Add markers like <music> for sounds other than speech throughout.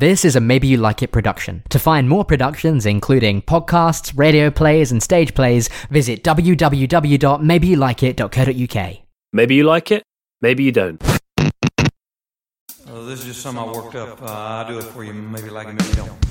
This is a Maybe You Like It production. To find more productions, including podcasts, radio plays, and stage plays, visit www.maybeyouLikeIt.co.uk. Maybe you like it, maybe you don't. This is just something I worked up. Uh, I'll do it for you. Maybe you like it, maybe you don't.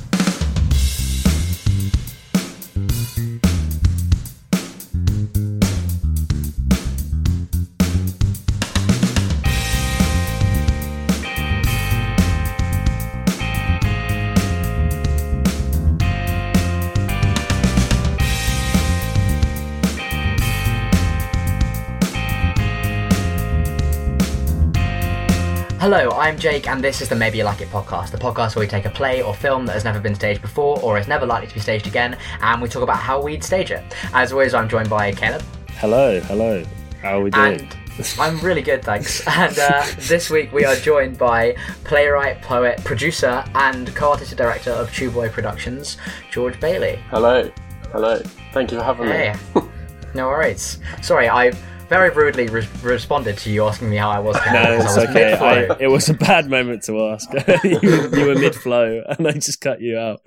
Hello, I'm Jake, and this is the Maybe You Like It podcast, the podcast where we take a play or film that has never been staged before or is never likely to be staged again, and we talk about how we'd stage it. As always, I'm joined by Caleb. Hello, hello. How are we doing? And I'm really good, thanks. <laughs> And uh, this week we are joined by playwright, poet, producer, and co-artistic director of Chew Boy Productions, George Bailey. Hello, hello. Thank you for having Hey, me. <laughs> no worries. Sorry, I very rudely re- responded to you asking me how I was. <laughs> no, it's I was okay. I, it was a bad moment to ask. you, <laughs> you were mid flow, <laughs> and I just cut you out.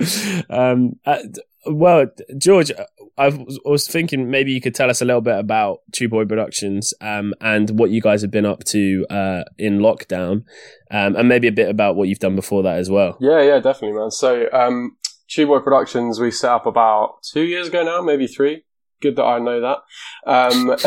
Um, uh, well, George, I was I was thinking maybe you could tell us a little bit about Chew Boy Productions um, and what you guys have been up to uh, in lockdown, um, and maybe a bit about what you've done before that as well. Yeah, yeah, definitely, man. So, um, Chew Boy Productions, we set up about two years ago now, maybe three. Good that I know that. Um, <laughs> not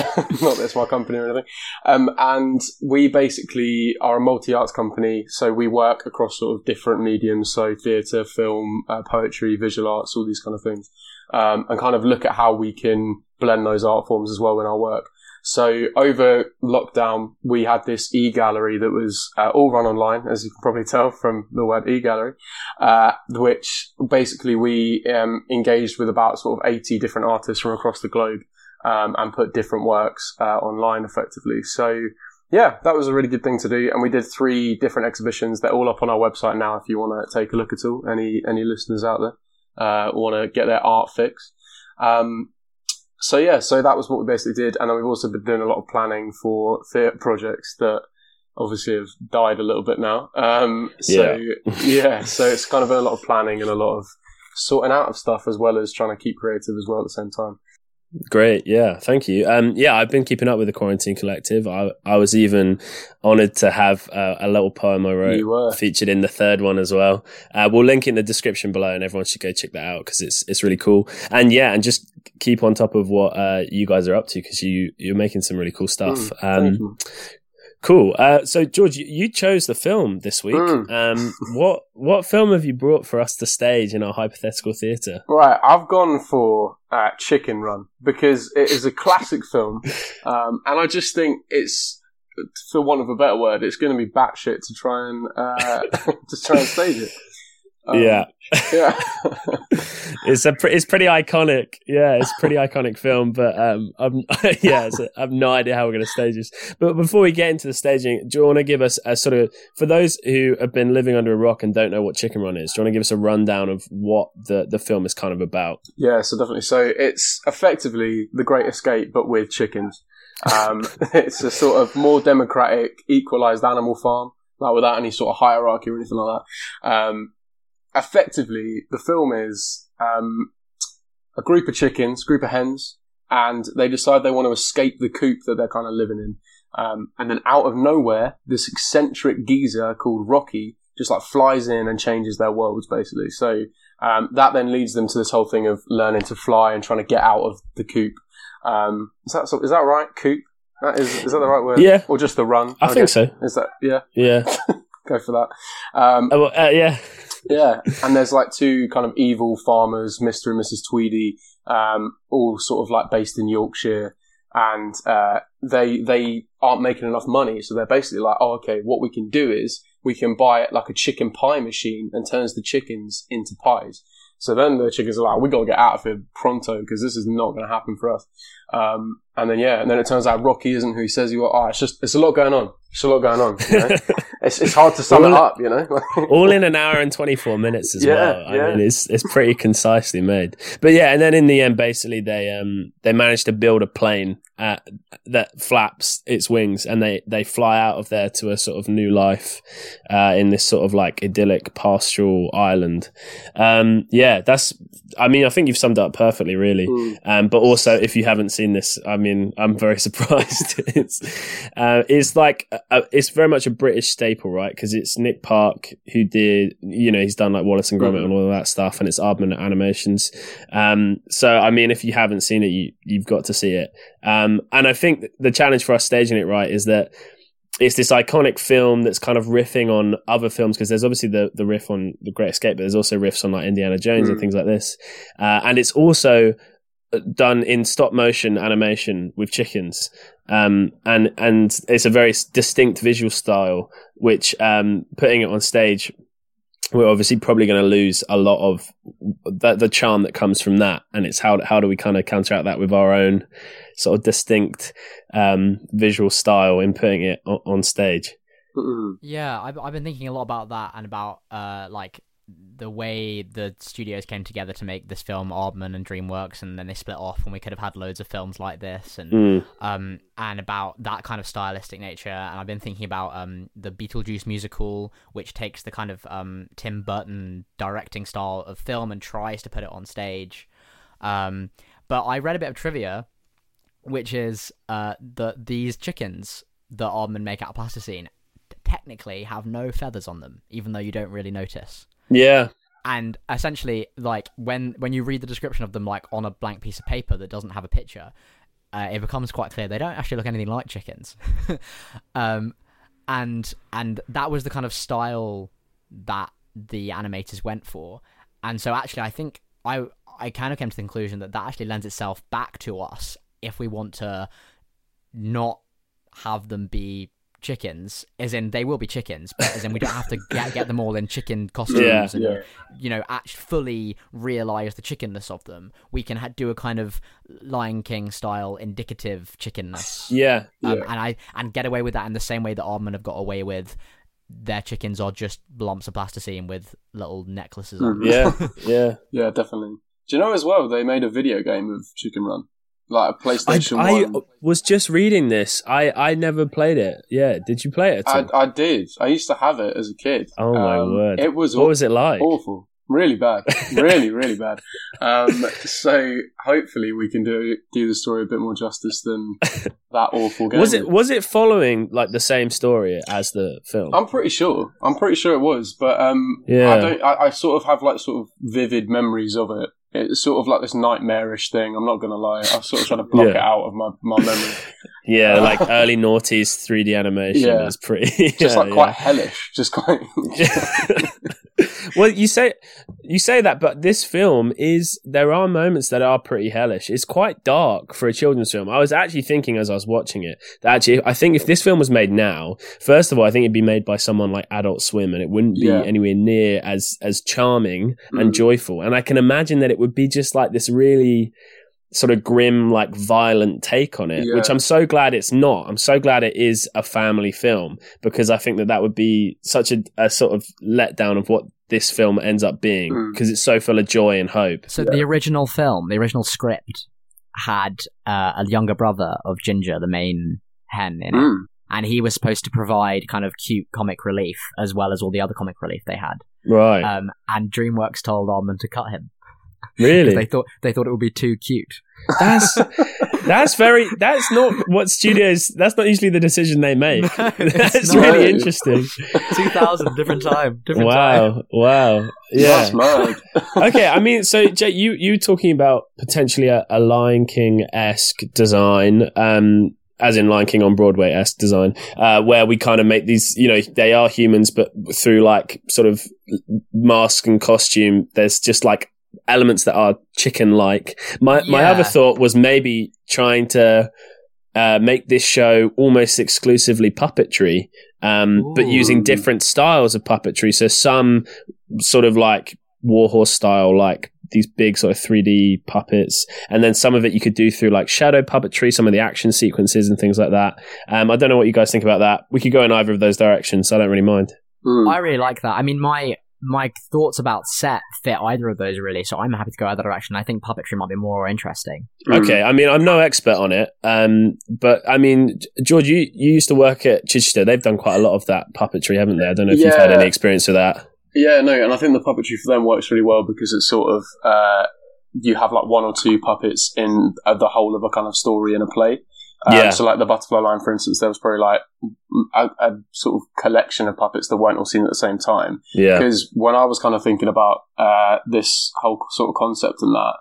that it's my company or anything. Um, and we basically are a multi arts company. So we work across sort of different mediums. So theatre, film, uh, poetry, visual arts, all these kind of things. Um, and kind of look at how we can blend those art forms as well in our work. So over lockdown, we had this e-gallery that was uh, all run online, as you can probably tell from the word e-gallery, uh, which basically we um, engaged with about sort of 80 different artists from across the globe um, and put different works uh, online effectively. So yeah, that was a really good thing to do. And we did three different exhibitions. They're all up on our website now if you want to take a look at all. Any, any listeners out there uh, want to get their art fix. Um, so yeah, so that was what we basically did, and then we've also been doing a lot of planning for theatre projects that obviously have died a little bit now. Um, so yeah. <laughs> so it's kind of a lot of planning and a lot of sorting out of stuff as well as trying to keep creative as well at the same time. Great, yeah, thank you. Um, yeah, I've been keeping up with the Quarantine Collective. I, I was even honoured to have uh, a little poem I wrote featured in the third one as well. Uh, we'll link in the description below, and everyone should go check that out because it's it's really cool. And yeah, and just keep on top of what uh, you guys are up to because you you're making some really cool stuff. Mm, um. Cool. Uh, so George, you, chose the film this week. Mm. Um, <laughs> what what film have you brought for us to stage in our hypothetical theatre? Right, I've gone for uh, Chicken Run because it is a classic <laughs> film, um, and I just think it's, for want of a better word, it's going to be batshit to try and uh, <laughs> to try and stage it. Um, yeah. yeah. <laughs> it's a pre- it's pretty iconic. Yeah, it's a pretty iconic film. But um, I'm, <laughs> yeah, a, I have no idea how we're going to stage this. But before we get into the staging, do you want to give us a sort of for those who have been living under a rock and don't know what Chicken Run is? Do you want to give us a rundown of what the the film is kind of about? Yeah, so definitely. So it's effectively the Great Escape, but with chickens. Um, <laughs> it's a sort of more democratic, equalized animal farm, like without any sort of hierarchy or anything like that. Um, effectively, the film is um, a group of chickens, group of hens, and they decide they want to escape the coop that they're kind of living in. Um, and then out of nowhere, this eccentric geezer called Rocky just like flies in and changes their worlds basically. So um, that then leads them to this whole thing of learning to fly and trying to get out of the coop. Um, is that so, is that right? Coop? That is is that the right word? Yeah. Or just the run? I think guess. so. Is that yeah? Yeah, <laughs> Go for that. Um, Oh, uh, yeah, yeah, and there's like two kind of evil farmers, Mister and Mrs. Tweedy, um, all sort of like based in Yorkshire, and uh, they they aren't making enough money, so they're basically like, oh, okay, what we can do is we can buy like a chicken pie machine and turns the chickens into pies. So then the chickens are like, we got to get out of here pronto because this is not going to happen for us. Um, and then yeah, and then it turns out Rocky isn't who he says he was. Oh, it's just it's a lot going on. It's a lot going on. You know? <laughs> it's it's hard to sum All- it up. You know. <laughs> all in an hour and 24 minutes as Yeah, well. I yeah. mean, it's it's pretty concisely made. But yeah, and then in the end, basically they um they managed to build a plane uh, that flaps its wings, and they they fly out of there to a sort of new life uh, in this sort of like idyllic pastoral island. Um, yeah, that's. I mean, I think you've summed it up perfectly, really. Mm. Um, but also, if you haven't seen this, I mean, I'm very <laughs> surprised. it's uh, it's like a, it's very much a British staple, right? Because it's Nick Park who did, you know, he's done like Wallace and Gromit Mhm. and all of that stuff, and it's Aardman Animations. Um, so, I mean, if you haven't seen it, you you've got to see it. Um, and I think the challenge for us staging it right is that it's this iconic film that's kind of riffing on other films because there's obviously the, the riff on The Great Escape, but there's also riffs on like Indiana Jones and Mm. things like this. Uh, and it's also uh, done in stop motion animation with chickens. Um, and, and it's a very distinct visual style, which, um, putting it on stage, we're obviously probably going to lose a lot of the, the charm that comes from that. And it's how, how do we kind of counteract that with our own sort of distinct, um, visual style in putting it on, on stage. Mm. Yeah, I've, I've been thinking a lot about that and about uh like the way the studios came together to make this film, Aardman and DreamWorks, and then they split off, and we could have had loads of films like this, and Mm. um and about that kind of stylistic nature. And I've been thinking about um the Beetlejuice musical, which takes the kind of um Tim Burton directing style of film and tries to put it on stage. Um, but I read a bit of trivia, which is uh that these chickens that Aardman make out of plasticine technically have no feathers on them, even though you don't really notice. Yeah. And essentially, like when when you read the description of them, like on a blank piece of paper that doesn't have a picture, uh, it becomes quite clear they don't actually look anything like chickens. <laughs> um, and and that was the kind of style that the animators went for. And so actually, I think I I kind of came to the conclusion that that actually lends itself back to us if we want to not have them be chickens, as in they will be chickens, but as in we don't have to get, get them all in chicken <laughs> costumes Yeah. and Yeah. you know actually fully realize the chickenness of them. We can ha- do a kind of Lion King style indicative chickenness, <laughs> Yeah. um, Yeah. and I and get away with that in the same way that Aardman have got away with their chickens are just lumps of plasticine with little necklaces on. Yeah. <laughs> Yeah. Yeah, definitely. Do you know as well? They made a video game of Chicken Run, like a I, PlayStation I One. was just reading this. I, I never played it. Yeah. Did you play it at I, all? I did. I used to have it as a kid. Oh my Um, word. It was what was it like? awful, really bad, <laughs> really, really bad. Um, so hopefully we can do do the story a bit more justice than <laughs> that awful game. Was it was it following like the same story as the film? I'm pretty sure. I'm pretty sure it was, but um, Yeah. I don't. I, I sort of have like sort of vivid memories of it. It's sort of like this nightmarish thing. I'm not gonna lie. I'm sort of trying to block Yeah. it out of my, my memory. <laughs> <laughs> yeah, like early noughties 3D animation Yeah. is pretty <laughs> Just yeah, like quite hellish. Just quite. <laughs> well, you say you say that, but this film is there are moments that are pretty hellish. It's quite dark for a children's film. I was actually thinking as I was watching it that actually I think if this film was made now, first of all, I think it'd be made by someone like Adult Swim, and it wouldn't be Yeah. anywhere near as as charming and Mm. joyful. And I can imagine that it would be just like this really sort of grim, like violent take on it, Yeah. which I'm so glad it's not. I'm so glad it is a family film because I think that that would be such a, a sort of letdown of what this film ends up being Mm. because it's so full of joy and hope. So the original film, the original script, had uh, a younger brother of Ginger, the main hen, in it, Mm. and he was supposed to provide kind of cute comic relief as well as all the other comic relief they had. Right. Um, and DreamWorks told Aardman to cut him 'cause <laughs> really? they thought they thought it would be too cute. That's that's very that's not what studios that's not usually the decision they make. <laughs> that's not. really interesting. Two thousand different time, different Wow. Wow. Yeah. That's <laughs> mad. okay, I mean, so Jay, you you talking about potentially a, a Lion King esque design, um, as in Lion King on Broadway esque design, uh, where we kind of make these, you know, they are humans, but through like sort of mask and costume, there's just like elements that are chicken like. My my other thought was maybe trying to. Uh, make this show almost exclusively puppetry, um, but using different styles of puppetry. So some sort of like War Horse style, like these big sort of 3D puppets, and then some of it you could do through like shadow puppetry, some of the action sequences and things like that. Um, I don't know what you guys think about that. We could go in either of those directions. So I don't really mind. Mm. I really like that. I mean, my my thoughts about set fit either of those really, so I'm happy to go either direction. I think puppetry might be more interesting. Mm. Okay, I mean, I'm no expert on it, um, but I mean, George, you, you used to work at Chichester. They've done quite a lot of that puppetry, haven't they? I don't know if you've had any experience with that. Yeah, no, and I think the puppetry for them works really well because it's sort of uh, you have like one or two puppets in uh, the whole of a kind of story in a play. Um, Yeah. So, like the Butterfly Lion, for instance, there was probably like a, a sort of collection of puppets that weren't all seen at the same time. Yeah, Because when I was kind of thinking about uh, this whole sort of concept and that,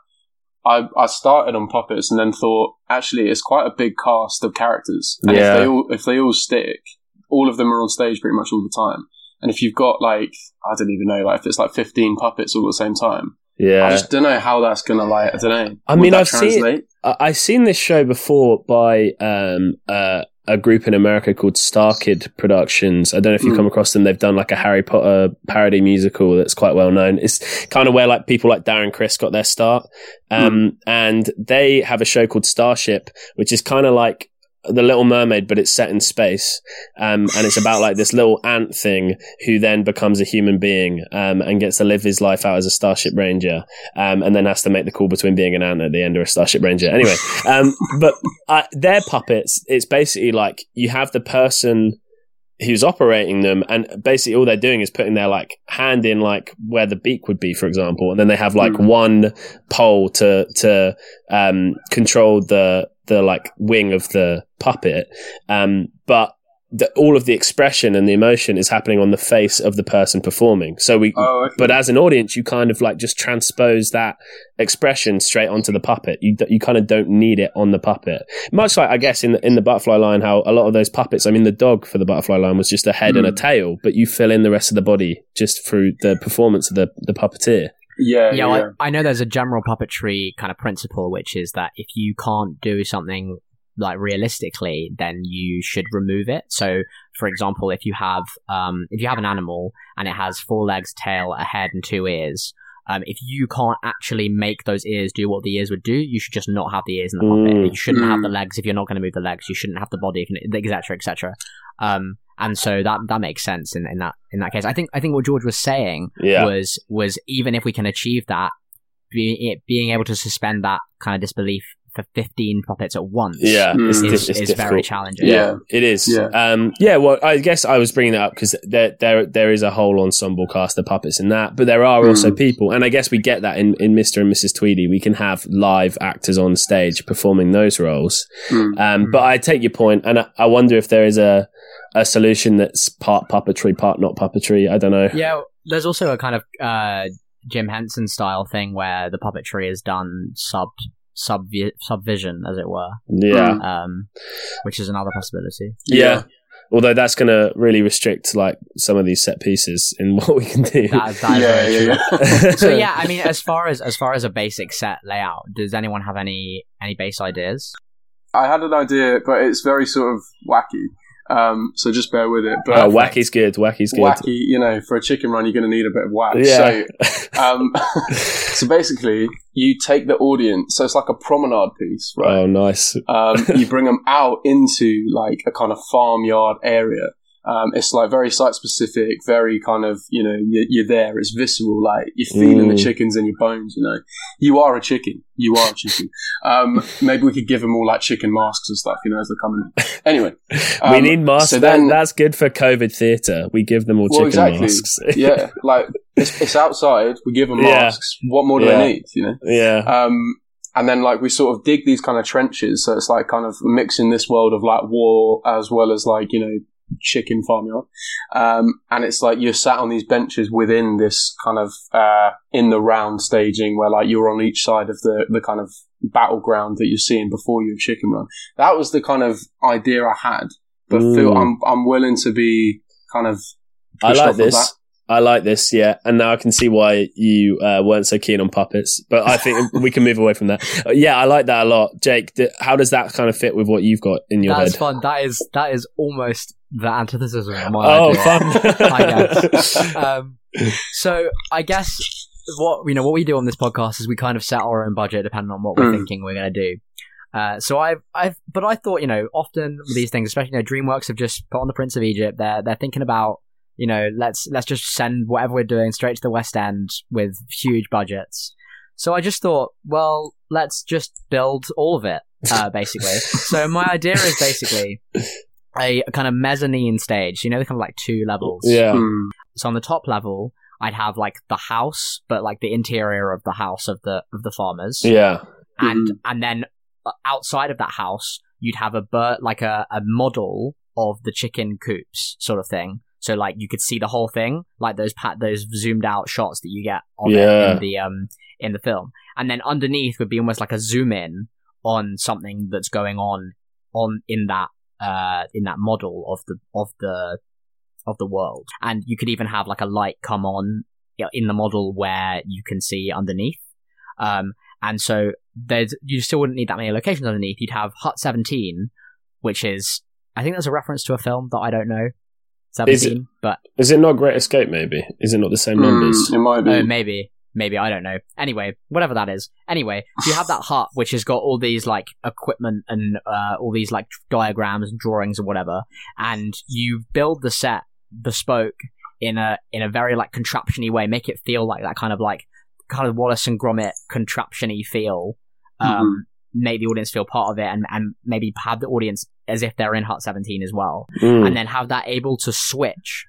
I, I started on puppets and then thought, actually, it's quite a big cast of characters, and Yeah. if they all if they all stick, all of them are on stage pretty much all the time. And if you've got like I don't even know, like if it's like fifteen puppets all at the same time, I just don't know how that's gonna like I don't know. I Would mean, I've seen- translate? I've seen this show before by um, uh, a group in America called StarKid Productions. I don't know if you've Hmm. come across them. They've done like a Harry Potter parody musical that's quite well known. It's kind of where like people like Darren Criss got their start. Um, And they have a show called Starship, which is kind of like the Little Mermaid, but it's set in space. Um, and it's about like this little ant thing who then becomes a human being um, and gets to live his life out as a Starship Ranger um, and then has to make the call between being an ant at the end or a Starship Ranger. Anyway, um, <laughs> but uh, their puppets, it's basically like you have the person who's operating them and basically all they're doing is putting their like hand in like where the beak would be for example and then they have like Mm. one pole to to um control the the like wing of the puppet um but the, all of the expression and the emotion is happening on the face of the person performing so we Oh, okay. but as an audience, you kind of like just transpose that expression straight onto the puppet. You you kind of don't need it on the puppet. Much like I guess in the, in the Butterfly Lion, how a lot of those puppets. I mean, the dog for the Butterfly Lion was just a head and a Mm. tail, but you fill in the rest of the body just through the performance of the the puppeteer. yeah, yeah, yeah, I, I know there's a general puppetry kind of principle, which is that if you can't do something like realistically, then you should remove it. So, for example, if you have um, if you have an animal and it has four legs, tail, a head, and two ears. Um, if you can't actually make those ears do what the ears would do, you should just not have the ears in the puppet. Mm. You shouldn't have Mm. the legs if you're not going to move the legs. You shouldn't have the body, etc., etc. Um, and so that that makes sense in, in that in that case. I think I think what George was saying Yeah, was was even if we can achieve that, being able to suspend that kind of disbelief for 15 puppets at once yeah, Mm. it's, is, di- it's is very challenging. Yeah. It is. Yeah. Um, yeah. Well, I guess I was bringing that up because there, there, there is a whole ensemble cast of puppets in that, but there are also Mm. people, and I guess we get that in, in Mr. and Mrs. Tweedy. We can have live actors on stage performing those roles. Mm. Um, but I take your point, and I, I wonder if there is a, a solution that's part puppetry, part not puppetry. I don't know. Yeah, there's also a kind of uh, Jim Henson style thing where the puppetry is done sub sub subvision, as it were, Yeah. Mm. um, which is another possibility. Yeah. Although that's going to really restrict like some of these set pieces in <laughs> what we can do. That, that is yeah, yeah, yeah. <laughs> So yeah, I mean, as far as as far as a basic set layout, does anyone have any any base ideas? I had an idea, but it's very sort of wacky. Um, so just bear with it. But oh, wacky's good. Wacky's good. wacky, you know, for a chicken run, you're going to need a bit of whack. Yeah. So, <laughs> um, <laughs> so basically, you take the audience. So it's like a promenade piece, right? oh, nice. um, you bring <laughs> them out into like a kind of farmyard area. Um, it's like very site specific, very kind of you know you're, you're there. It's visceral, like you're feeling the Mm. chickens in your bones. You know, you are a chicken. You are a chicken. Um, <laughs> maybe we could give them all like chicken masks and stuff. You know, as they're coming. in. Anyway, <laughs> we um, need masks. so then- that's good for COVID theatre. We give them all Well, chicken exactly. masks. <laughs> yeah, like it's, it's outside. We give them Yeah. masks. What more do Yeah. they need? You know. yeah. Um, and then like we sort of dig these kind of trenches, so it's like kind of mixing this world of like war as well as like you know chicken farmyard. Um, and it's like you're sat on these benches within this kind of uh, in the round staging where like you're on each side of the the kind of battleground that you're seeing before your chicken run. That was the kind of idea I had, but Phil, Mm. I'm I'm willing to be kind of. I like off of that. this. I like this, yeah. And now I can see why you uh, weren't so keen on puppets. But I think <laughs> we can move away from that. Uh, yeah, I like that a lot. Jake, th- how does that kind of fit with what you've got in your That's head? fun. That is that is almost the antithesis of my Oh, idea. fun. <laughs> I guess. <laughs> um, so I guess what you know what we do on this podcast is we kind of set our own budget depending on what we're Mm. thinking we're going to do. Uh, so I've, I've, but I thought, you know, often these things, especially, you know, DreamWorks have just put on the Prince of Egypt. They're, they're thinking about, you know, let's, let's just send whatever we're doing straight to the West End with huge budgets. So I just thought, well, let's just build all of it, uh, basically. <laughs> so my idea is basically a, a kind of mezzanine stage. You know, the kind of like two levels. Yeah. Hmm. So on the top level, I'd have like the house, but like the interior of the house of the of the farmers, Yeah. and and then uh, outside of that house, you'd have a bird like a, a model of the chicken coops, sort of thing. So like you could see the whole thing, like those pat those zoomed out shots that you get of it Yeah. in the um in the film, and then underneath would be almost like a zoom in on something that's going on on in that uh in that model of the of the of the world, and you could even have like a light come on you know, in the model where you can see underneath. Um, and so there's you still wouldn't need that many locations underneath. You'd have Hut 17, which is I think there's a reference to a film that I don't know. 17, but Is it not Great Escape? Maybe is it not the same Hmm, numbers? it might be. Oh, maybe. Maybe. I don't know. Anyway, whatever that is. Anyway, you have that hut which has got all these like equipment and uh, all these like diagrams and drawings or whatever, and you build the set bespoke in a in a very like contraptiony way, make it feel like that kind of like kind of Wallace and Gromit contraptiony feel. Um, Make the audience feel part of it, and and maybe have the audience as if they're in Hut 17 as well Mm. and then have that able to switch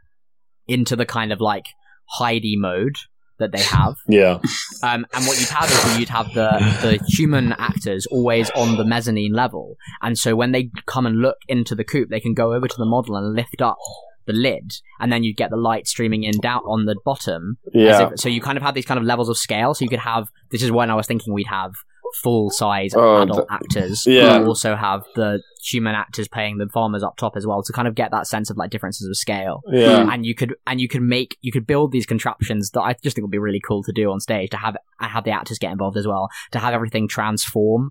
into the kind of like Heidi mode that they have. yeah. Um, and what you'd have is you'd have the, the human actors always on the mezzanine level. And so when they come and look into the coop, they can go over to the model and lift up the lid. And then you'd get the light streaming in down on the bottom. Yeah. if- so you kind of have these kind of levels of scale. So you could have, this is when I was thinking we'd have full size Oh, adult actors. Yeah. But also have the human actors playing the farmers up top as well to kind of get that sense of like differences of scale Yeah. and you could and you could make you could build these contraptions that I just think would be really cool to do on stage to have and have the actors get involved as well to have everything transform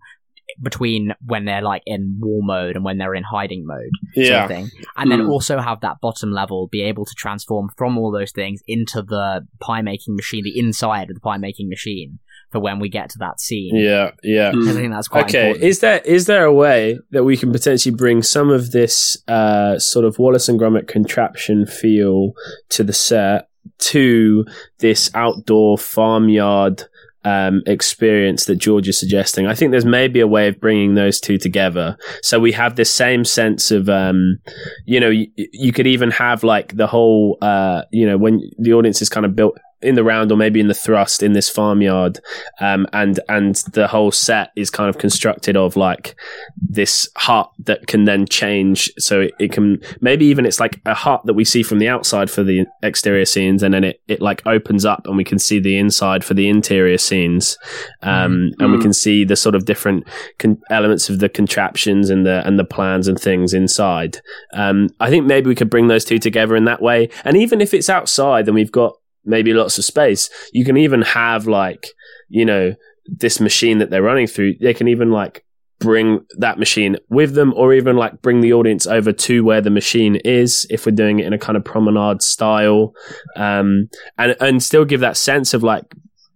between when they're like in war mode and when they're in hiding mode sort Yeah. of thing and then Hmm. also have that bottom level be able to transform from all those things into the pie making machine the inside of the pie making machine for when we get to that scene Yeah. Yeah. Hmm. I think that's quite Okay, important. is there is there a way that we can potentially bring some of this uh, sort of Wallace and Gromit contraption feel to the set to this outdoor farmyard um, experience that George is suggesting? I think there's maybe a way of bringing those two together, so we have this same sense of, um, you know, you, you could even have like the whole, uh, you know, when the audience is kind of built in the round or maybe in the thrust in this farmyard. Um, and and the whole set is kind of constructed of like this hut that can then change. So it, it can maybe even it's like a hut that we see from the outside for the exterior scenes and then it, it like opens up and we can see the inside for the interior scenes. Um, and we Mhm. can see the sort of different con- elements of the contraptions and the and the plans and things inside. Um, I think maybe we could bring those two together in that way. And even if it's outside then we've got maybe lots of space you can even have like you know this machine that they're running through they can even like bring that machine with them or even like bring the audience over to where the machine is if we're doing it in a kind of promenade style um and and still give that sense of like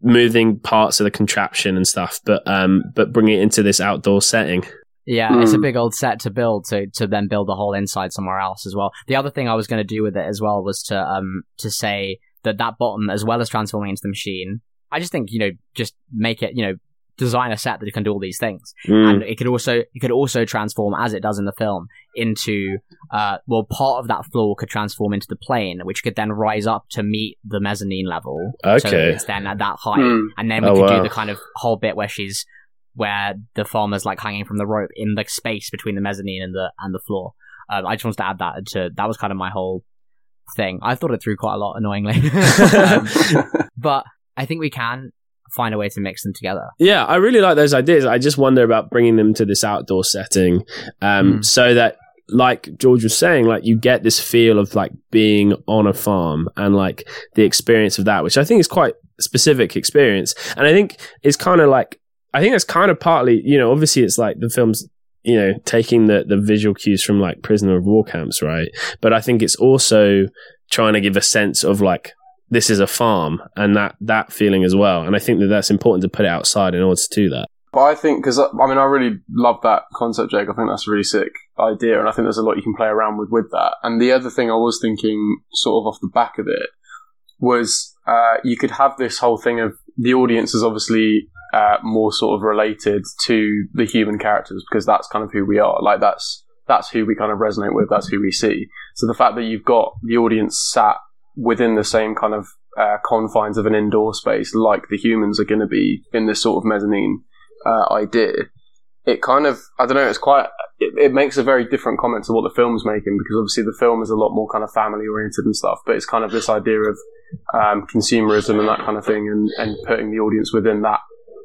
moving parts of the contraption and stuff but um but bring it into this outdoor setting Yeah, it's a Mm. big old set to build to to then build the whole inside somewhere else as well. The other thing I was going to do with it as well was to um to say that that bottom as well as transforming into the machine. I just think you know just make it you know design a set that can do all these things, Mm. and it could also it could also transform as it does in the film into uh well part of that floor could transform into the plane, which could then rise up to meet the mezzanine level. Okay, so it's then at that height Hmm. and then we Oh, could wow. do the kind of whole bit where she's where the farmer's like hanging from the rope in the space between the mezzanine and the and the floor. Um, I just wanted to add that to that was kind of my whole thing. I've thought it through quite a lot, annoyingly, <laughs> Um, <laughs> but I think we can find a way to mix them together. Yeah, I really like those ideas. I just wonder about bringing them to this outdoor setting, um, Hmm. so that, like George was saying, like you get this feel of like being on a farm and like the experience of that, which I think is quite specific experience, and I think it's kind of like I think that's kind of partly, you know, obviously it's like the film's you know taking the the visual cues from like prisoner of war camps, right? But I think it's also trying to give a sense of like this is a farm and that that feeling as well. And I think that that's important to put it outside in order to do that. But I think because I mean I really love that concept, Jake. I think that's a really sick idea, and I think there's a lot you can play around with with that. And the other thing I was thinking, sort of off the back of it, was uh, you could have this whole thing of the audience is obviously uh, more sort of related to the human characters because that's kind of who we are. Like that's that's who we kind of resonate with. That's who we see. So the fact that you've got the audience sat within the same kind of uh, confines of an indoor space, like the humans are going to be in this sort of mezzanine uh, idea, it kind of I don't know. It's quite it, it, makes a very different comment to what the film's making because obviously the film is a lot more kind of family oriented and stuff, but it's kind of this idea of um, consumerism and that kind of thing, and, and putting the audience within that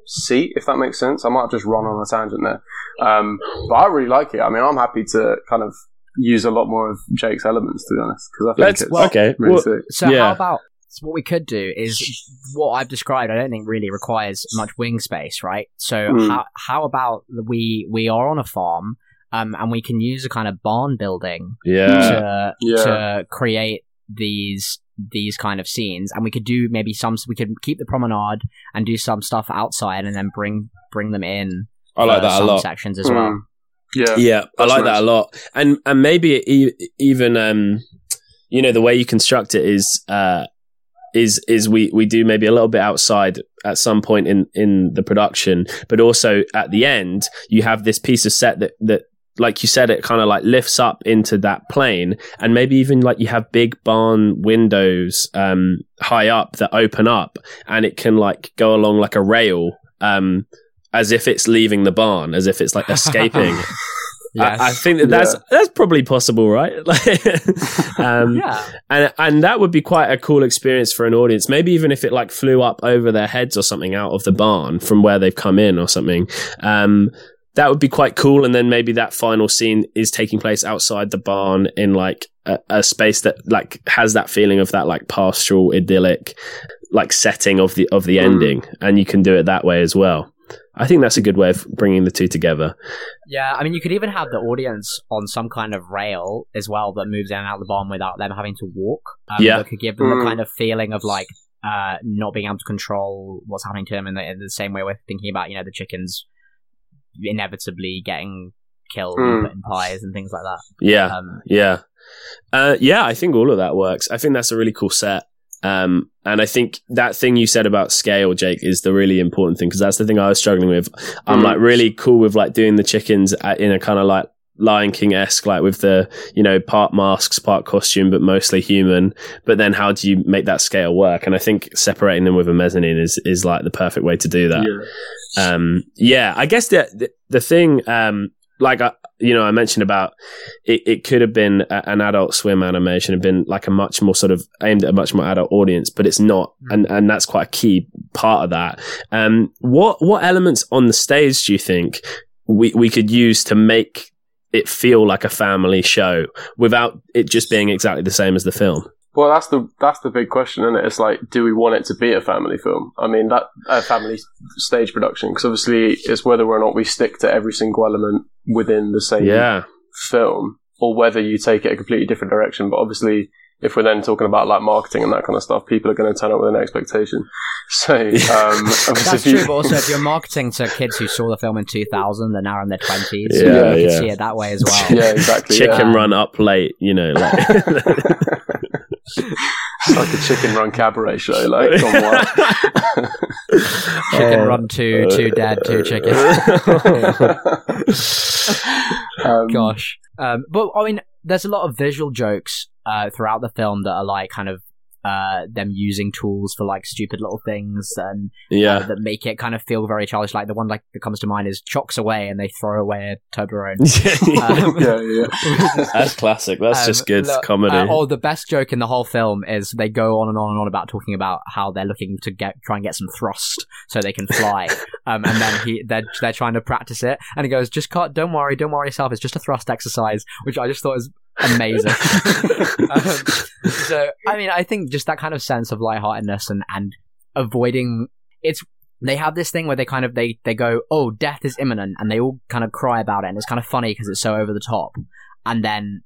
seat, if that makes sense. I might have just run on a tangent there, um, but I really like it. I mean, I'm happy to kind of use a lot more of Jake's elements, to be honest, because I think Let's, it's well, okay. really Well, sick. So Yeah. how about so what we could do is what I've described. I don't think really requires much wing space, right? So Mm. how how about we we are on a farm, um, and we can use a kind of barn building yeah. to Yeah. to create these these kind of scenes, and we could do maybe some. We could keep the promenade and do some stuff outside, and then bring bring them in. I like for that a lot. Sections as well. Mm. Yeah. Yeah, I That's like that a lot. And and maybe it e- even um you know the way you construct it is uh is is we we do maybe a little bit outside at some point in in the production, but also at the end you have this piece of set that that like you said it kind of like lifts up into that plane and maybe even like you have big barn windows um high up that open up and it can like go along like a rail um as if it's leaving the barn as if it's like escaping Yes. <laughs> I, I think that that's that's probably possible, right? <laughs> Um, yeah. and and that would be quite a cool experience for an audience. Maybe even if it like flew up over their heads or something out of the barn from where they've come in or something. Um, that would be quite cool. And then maybe that final scene is taking place outside the barn in like a, a space that like has that feeling of that like pastoral idyllic like setting of the of the Mm. ending, and you can do it that way as well. I think that's a good way of bringing the two together. Yeah, I mean, you could even have the audience on some kind of rail as well that moves in and out of the barn without them having to walk. Um, Yeah. that could give them Mm. a kind of feeling of like uh, not being able to control what's happening to them in the, in the same way we're thinking about, you know, the chickens inevitably getting killed and Mm. in pies and things like that. Yeah. Um, Yeah. Uh, yeah, I think all of that works. I think that's a really cool set. Um, and I think that thing you said about scale, Jake, is the really important thing because that's the thing I was struggling with. I'm Mm. like really cool with like doing the chickens at, in a kind of like Lion King esque, like with the, you know, part masks, part costume, but mostly human. But then how do you make that scale work? And I think separating them with a mezzanine is, is like the perfect way to do that Yeah. um yeah i guess the the, the thing um like I, you know i mentioned about it, it could have been a, an adult swim animation have been like a much more sort of aimed at a much more adult audience but it's not and and that's quite a key part of that um what what elements on the stage do you think we we could use to make it feel like a family show without it just being exactly the same as the film Well, that's the that's the big question, isn't it? It's like, do we want it to be a family film? I mean, that a family stage production, because obviously it's whether or not we stick to every single element within the same yeah film, or whether you take it a completely different direction. But obviously, if we're then talking about like marketing and that kind of stuff, people are going to turn up with an expectation. <laughs> So, um, that's if you- true, but also if you're marketing to kids who saw the film in 2000, they're now in their 20s, Yeah, you can yeah. see it that way as well. <laughs> yeah, exactly. chicken yeah. run up late you know like <laughs> it's like a chicken run cabaret show, like gone wild. Chicken Oh. run two, two dead, two chickens. um, Gosh. Um, but I mean, there's a lot of visual jokes uh, throughout the film that are like kind of uh, them using tools for like stupid little things and uh, yeah that make it kind of feel very childish. Like the one like that comes to mind is chocks away and they throw away a Toblerone. <laughs> Um, <laughs> yeah, yeah. That's classic. That's Um, just good look, comedy. Uh, oh, the best joke in the whole film is they go on and on and on about talking about how they're looking to get try and get some thrust so they can fly. <laughs> um, and then he they're they're trying to practice it, and he goes, "Just can't. Don't worry. Don't worry yourself. It's just a thrust exercise," which I just thought was amazing. <laughs> um, so, I mean, I think just that kind of sense of lightheartedness and and avoiding it's. They have this thing where they kind of they they go, "Oh, death is imminent," and they all kind of cry about it, and it's kind of funny because it's so over the top. And then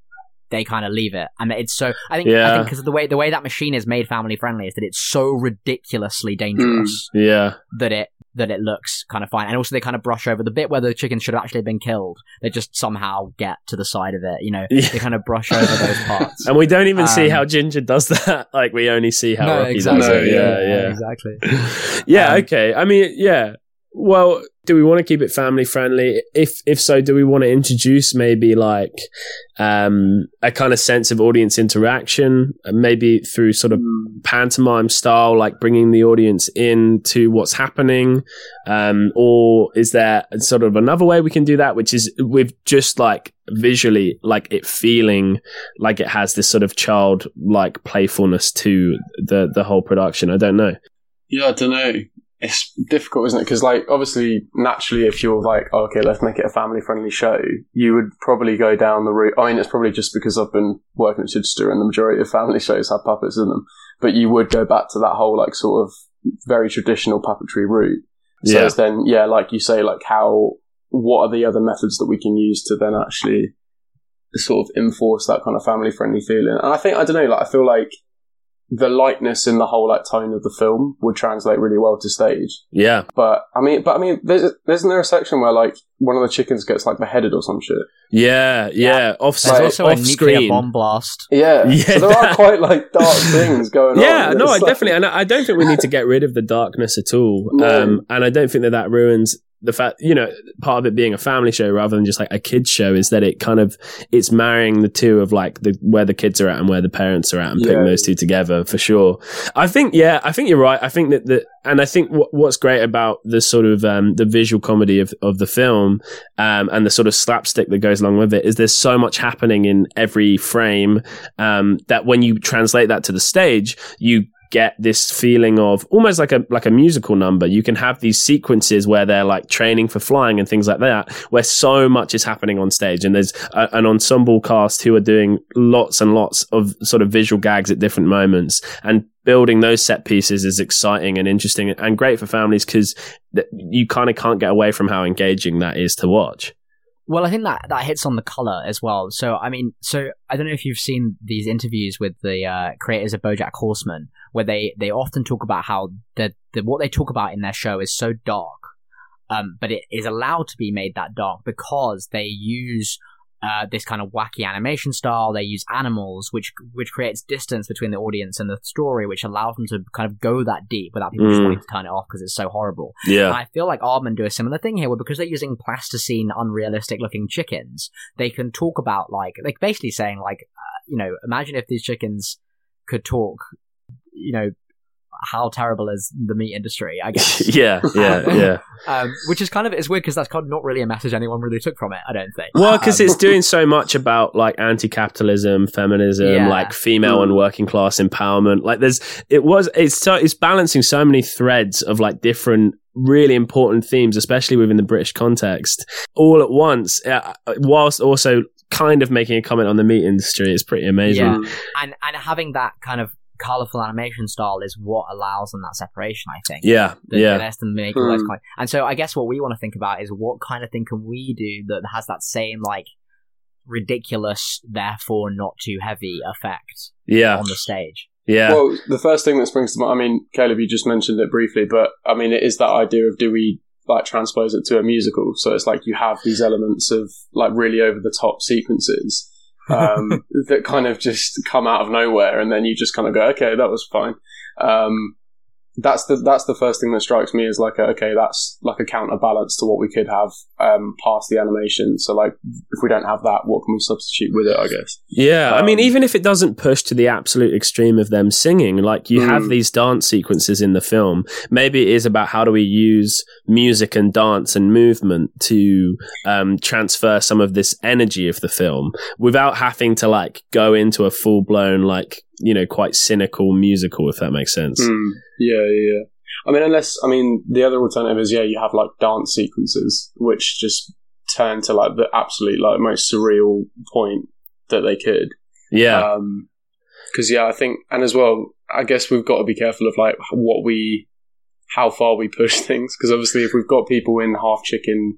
they kind of leave it, and it's so. I think I think because the way the way that machine is made family friendly is that it's so ridiculously dangerous Yeah. that it that it looks kind of fine, and also they kind of brush over the bit where the chicken should have actually been killed. They just somehow get to the side of it, you know. Yeah. They kind of brush over those parts. <laughs> And we don't even see Um, how Ginger does that. <laughs> Like we only see how no, Rocky exactly. does it. No, Yeah, yeah, yeah. exactly. <laughs> yeah, Um, okay. I mean, yeah. Well, do we want to keep it family friendly? If if so, do we want to introduce maybe like um, a kind of sense of audience interaction, uh, maybe through sort of Mm. pantomime style, like bringing the audience in to what's happening, um, or is there sort of another way we can do that, which is with just like visually, like it feeling like it has this sort of child like playfulness to the the whole production? I don't know. Yeah, I don't know. It's difficult, isn't it? Because, like, obviously, naturally, if you're like, oh, okay, let's make it a family friendly show, you would probably go down the route. I mean, it's probably just because I've been working at Chichester and the majority of family <laughs> shows have puppets in them. But you would go back to that whole, like, sort of very traditional puppetry route. So Yeah. then, yeah, like you say, like, how, what are the other methods that we can use to then actually sort of enforce that kind of family friendly feeling? And I think, I don't know, like, I feel like the lightness in the whole like tone of the film would translate really well to stage. Yeah. But I mean, but I mean, there's, isn't there a section where like one of the chickens gets like beheaded or some shit? Yeah, yeah, off, There's Like, also a off nuclear screen. bomb blast. Yeah. <laughs> Yeah, so there that- are <laughs> quite like dark things going on. Yeah, no, I like- definitely, and I I don't think we need to get rid of the darkness at all. <laughs> No. Um, and I don't think that that ruins the fact, you know, part of it being a family show rather than just like a kids show is that it kind of it's marrying the two of like the where the kids are at and where the parents are at and putting those two together for sure. I think, yeah, I think you're right. I think that the and I think what, what's great about the sort of um, the visual comedy of of the film um, and the sort of slapstick that goes along with it is there's so much happening in every frame um, that when you translate that to the stage, you get this feeling of almost like a like a musical number. You can have these sequences where they're like training for flying and things like that, where so much is happening on stage, and there's a, an ensemble cast who are doing lots and lots of sort of visual gags at different moments, and building those set pieces is exciting and interesting and great for families because you kind of can't get away from how engaging that is to watch. Well, I think that that hits on the color as well. So, I mean, so I don't know if you've seen these interviews with the uh, creators of BoJack Horseman, where they they often talk about how the, the what they talk about in their show is so dark, um, but it is allowed to be made that dark because they use uh, this kind of wacky animation style. They use animals, which which creates distance between the audience and the story, which allows them to kind of go that deep without people just Mm. wanting to turn it off because it's so horrible. Yeah. And I feel like Aardman do a similar thing here, where because they're using plasticine, unrealistic looking chickens, they can talk about like, like basically saying like, uh, you know, imagine if these chickens could talk, you know, how terrible is the meat industry? I guess. <laughs> yeah, yeah, yeah. um, which is kind of it's weird because that's kind of not really a message anyone really took from it. I don't think. Well, because Um, it's doing so much about like anti-capitalism, feminism, Yeah. like female and Mm. working class empowerment. Like there's, it was, it's so, it's balancing so many threads of like different, really important themes, especially within the British context, all at once, uh, whilst also kind of making a comment on the meat industry. It's pretty amazing. Yeah. And and having that kind of colorful animation style is what allows them that separation. I think. Yeah, that, yeah. that lets them make all those Hmm. And so I guess what we want to think about is what kind of thing can we do that has that same like ridiculous, therefore not too heavy effect yeah, on the stage. yeah, Well, the first thing that springs to mind, I mean, Caleb, you just mentioned it briefly, but I mean, it is that idea of do we like transpose it to a musical? So it's like you have these elements of like really over the top sequences um, <laughs> that kind of just come out of nowhere, and then you just kind of go, okay, that was fine. Um, that's the that's the first thing that strikes me as like a, okay that's like a counterbalance to what we could have um, past the animation so like if we don't have that what can we substitute with it i guess Yeah, I mean, Um, even if it doesn't push to the absolute extreme of them singing, like you have Mm. these dance sequences in the film. Maybe it is about how do we use music and dance and movement to um, transfer some of this energy of the film without having to like go into a full blown like you know quite cynical musical, if that makes sense. Hmm. Yeah, yeah, yeah. I mean, unless I mean, the other alternative is yeah, you have like dance sequences which just turn to like the absolute like most surreal point that they could. Yeah, Because yeah, I think, and as well, I guess we've got to be careful of like what we, how far we push <laughs> things. Because obviously, if we've got people in half chicken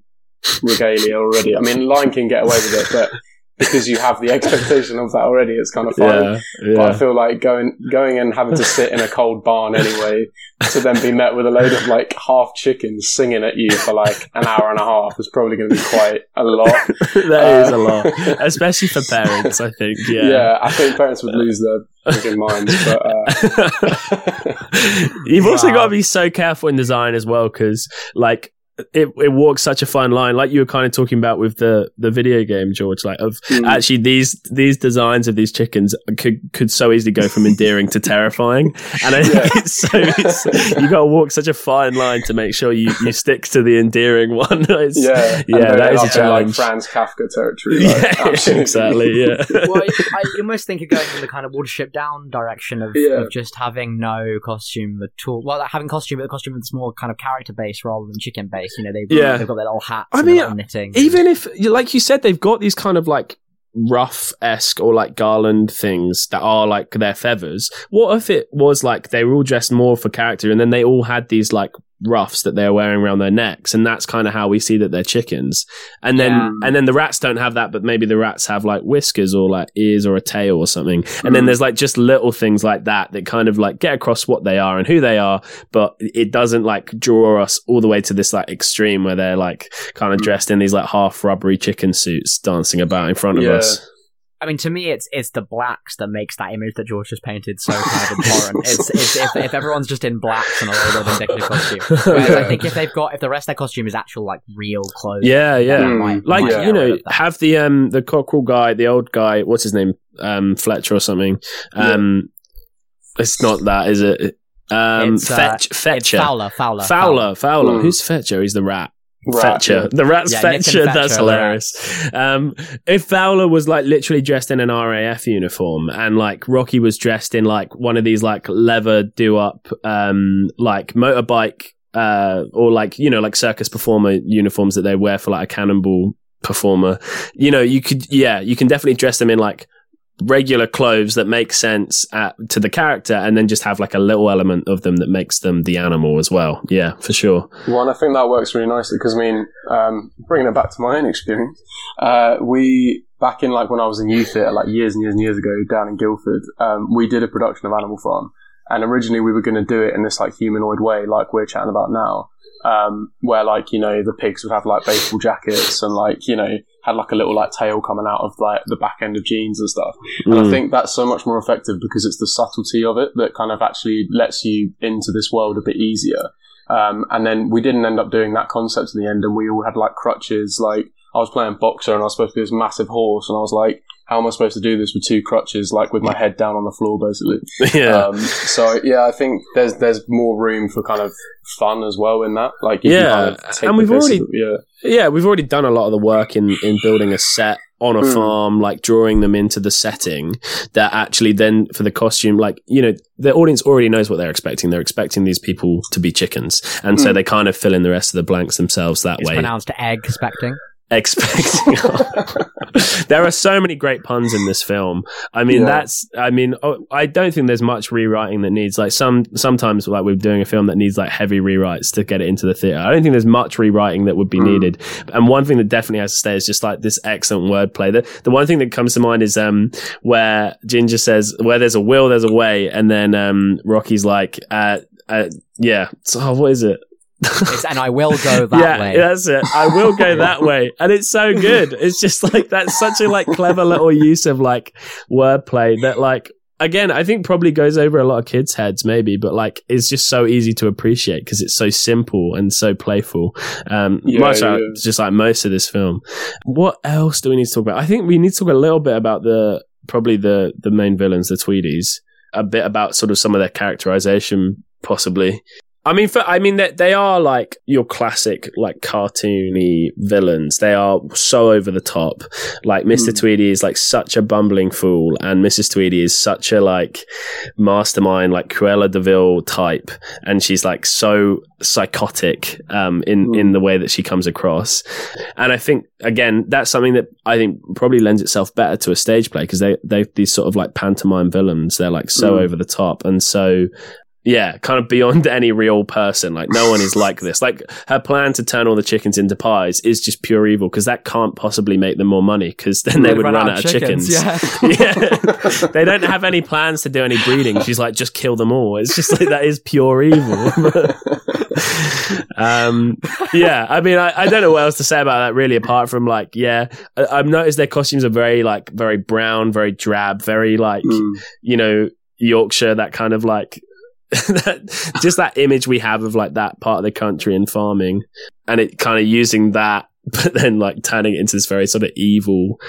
regalia already, I mean, Lion can get away with it, but because you have the <laughs> expectation of that already. It's kind of fun. Yeah, But I feel like going going and having to sit in a cold barn anyway to then be met with a load of like half chickens singing at you for like an hour and a half is probably going to be quite a lot. <laughs> that is Uh, a lot, <laughs> especially for parents. I think. Yeah. Yeah. I think parents would lose their freaking minds. But uh, You've also Wow. got to be so careful in design as well, because like it, it walks such a fine line, like you were kind of talking about with the the video game, George. Like of Mm. actually these these designs of these chickens could could so easily go from <laughs> endearing to terrifying, and I Yeah. it's so it's, you got to walk such a fine line to make sure you you stick to the endearing one. <laughs> It's- yeah, yeah, that is a up in, like. Franz Kafka territory. <laughs> Like, yeah, exactly. Yeah. well, I almost think of going in the kind of Watership Down direction of, Yeah. of just having no costume at all. Well, having costume, but the costume that's more kind of character based rather than chicken based. You know, they've, Yeah. they've got their little hats I and mean, knitting. even if like you said they've got these kind of like rough esque or like garland things that are like their feathers what if it was like they were all dressed more for character and then they all had these like ruffs that they're wearing around their necks and that's kind of how we see that they're chickens and then Yeah. and then the rats don't have that but maybe the rats have like whiskers or like ears or a tail or something and then Mm. there's like just little things like that that kind of like get across what they are and who they are but it doesn't like draw us all the way to this like extreme where they're like kind of Mm. dressed in these like half rubbery chicken suits dancing about in front of us I mean, to me, it's it's the blacks that makes that image that George just painted so kind of abhorrent. <laughs> It's, it's if, if everyone's just in blacks and a little bit of indicative costume. <laughs> Whereas I think if they've got if the rest of their costume is actual like real clothes, yeah yeah might- like might Yeah. you know have the um the cockerel guy the old guy what's his name um fletcher or something um it's not that is it um It's, uh, fetch It's fetcher Fowler, Fowler, Fowler, Fowler. Mm. Who's Fetcher? He's the rat. Rat, Fetcher. The rat's Yeah, Fetcher. Fetcher That's hilarious. Um, if Fowler was like literally dressed in an RAF uniform and like Rocky was dressed in like one of these like leather do up, um, like motorbike, uh, or like, you know, like circus performer uniforms that they wear for like a cannonball performer, you know, you could, yeah, you can definitely dress them in like regular clothes that make sense at, to the character and then just have like a little element of them that makes them the animal as well. Yeah, for sure. Well, and I think that works really nicely because I mean, um, bringing it back to my own experience, uh, we back in like when I was in youth theatre, like years and years and years ago, down in Guildford, um, we did a production of Animal Farm, and originally we were going to do it in this like humanoid way, like we're chatting about now, um, where like you know the pigs would have like baseball jackets and like you know had like a little like tail coming out of like the back end of jeans and stuff. And I Mm. think that's so much more effective because it's the subtlety of it that kind of actually lets you into this world a bit easier. Um, and then we didn't end up doing that concept in the end, and we all had like crutches. Like I was playing boxer, and I was supposed to be this massive horse, and I was like, "How am I supposed to do this with two crutches, like with my head down on the floor, basically?" <laughs> yeah. Um, so yeah, I think there's there's more room for kind of fun as well in that. Like if you Yeah, kind of take and we've already- of- yeah. yeah, we've already done a lot of the work in, in building a set on a Mm. farm, like drawing them into the setting that actually then for the costume, like, you know, the audience already knows what they're expecting. They're expecting these people to be chickens. And so Mm. they kind of fill in the rest of the blanks themselves that It's way. pronounced egg expecting. Expecting. <laughs> there are so many great puns in this film. I mean, Yeah. that's. I mean, oh, I don't think there's much rewriting that needs like some. Sometimes, like we're doing a film that needs like heavy rewrites to get it into the theater. I don't think there's much rewriting that would be Mm. needed. And one thing that definitely has to stay is just like this excellent wordplay. The the one thing that comes to mind is um where Ginger says, "Where there's a will, there's a way," and then um Rocky's like, uh, uh yeah. So oh, what is it? It's, and I will go <laughs> that yeah, way. that's it. I will go that <laughs> way, and it's so good. It's just like that's such a like clever little use of like wordplay that like again I think probably goes over a lot of kids' heads maybe, but like it's just so easy to appreciate because it's so simple and so playful. Um, Yeah, much like, just like most of this film. What else do we need to talk about? I think we need to talk a little bit about the probably the the main villains, the Tweedies. A bit about sort of some of their characterization, possibly. I mean, for, I mean that they are like your classic, like cartoony villains. They are so over the top. Like Mister Mm. Tweedy is like such a bumbling fool, and Mrs. Tweedy is such a like mastermind, like Cruella de Vil type, and she's like so psychotic um, in Mm. in the way that she comes across. And I think again, that's something that I think probably lends itself better to a stage play because they they these sort of like pantomime villains. They're like so Mm. over the top and so yeah, kind of beyond <laughs> any real person. Like no one is like this. Like her plan to turn all the chickens into pies is just pure evil because that can't possibly make them more money because then they would run, out, of chickens. Yeah. <laughs> <laughs> yeah. they don't have any plans to do any breeding. She's like, just kill them all. It's just like that is pure evil. um, yeah, I mean, I, I don't know what else to say about that really, apart from like, yeah, I, I've noticed their costumes are very like very brown, very drab, very like Mm. you know Yorkshire, that kind of like. <laughs> that, just that image we have of like that part of the country and farming and it kind of using that <laughs> but then like turning it into this very sort of evil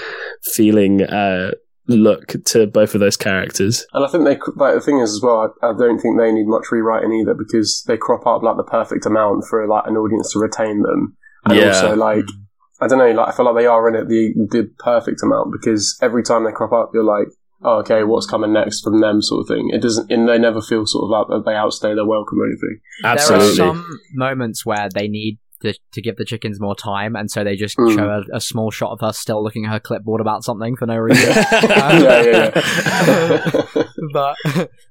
feeling uh look to both of those characters And I think they, like, the thing is as well, I, I don't think they need much rewriting either because they crop up like the perfect amount for like an audience to retain them. And Yeah. also like, I don't know, like I feel like they are in it the the perfect amount because every time they crop up, you're like, oh, okay, what's coming next from them, sort of thing. It doesn't, and they never feel sort of like they outstay their welcome or anything. absolutely There are some moments where they need to, to give the chickens more time, and so they just Mm. show a, a small shot of her still looking at her clipboard about something for no reason. <laughs> yeah, yeah, yeah. <laughs> but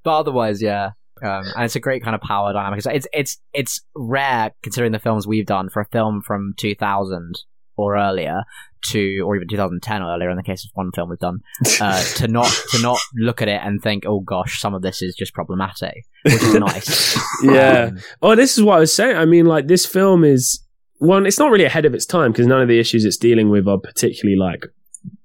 but otherwise, yeah. Um, and it's a great kind of power dynamic. It's, it's it's it's rare considering the films we've done for a film from 2000 or earlier to or even 2010 or earlier in the case of one film we've done uh, <laughs> to not to not look at it and think oh gosh some of this is just problematic which is nice. <laughs> Yeah. Um, oh this is what i was saying. I mean like this film is one it's not really ahead of its time because none of the issues it's dealing with are particularly like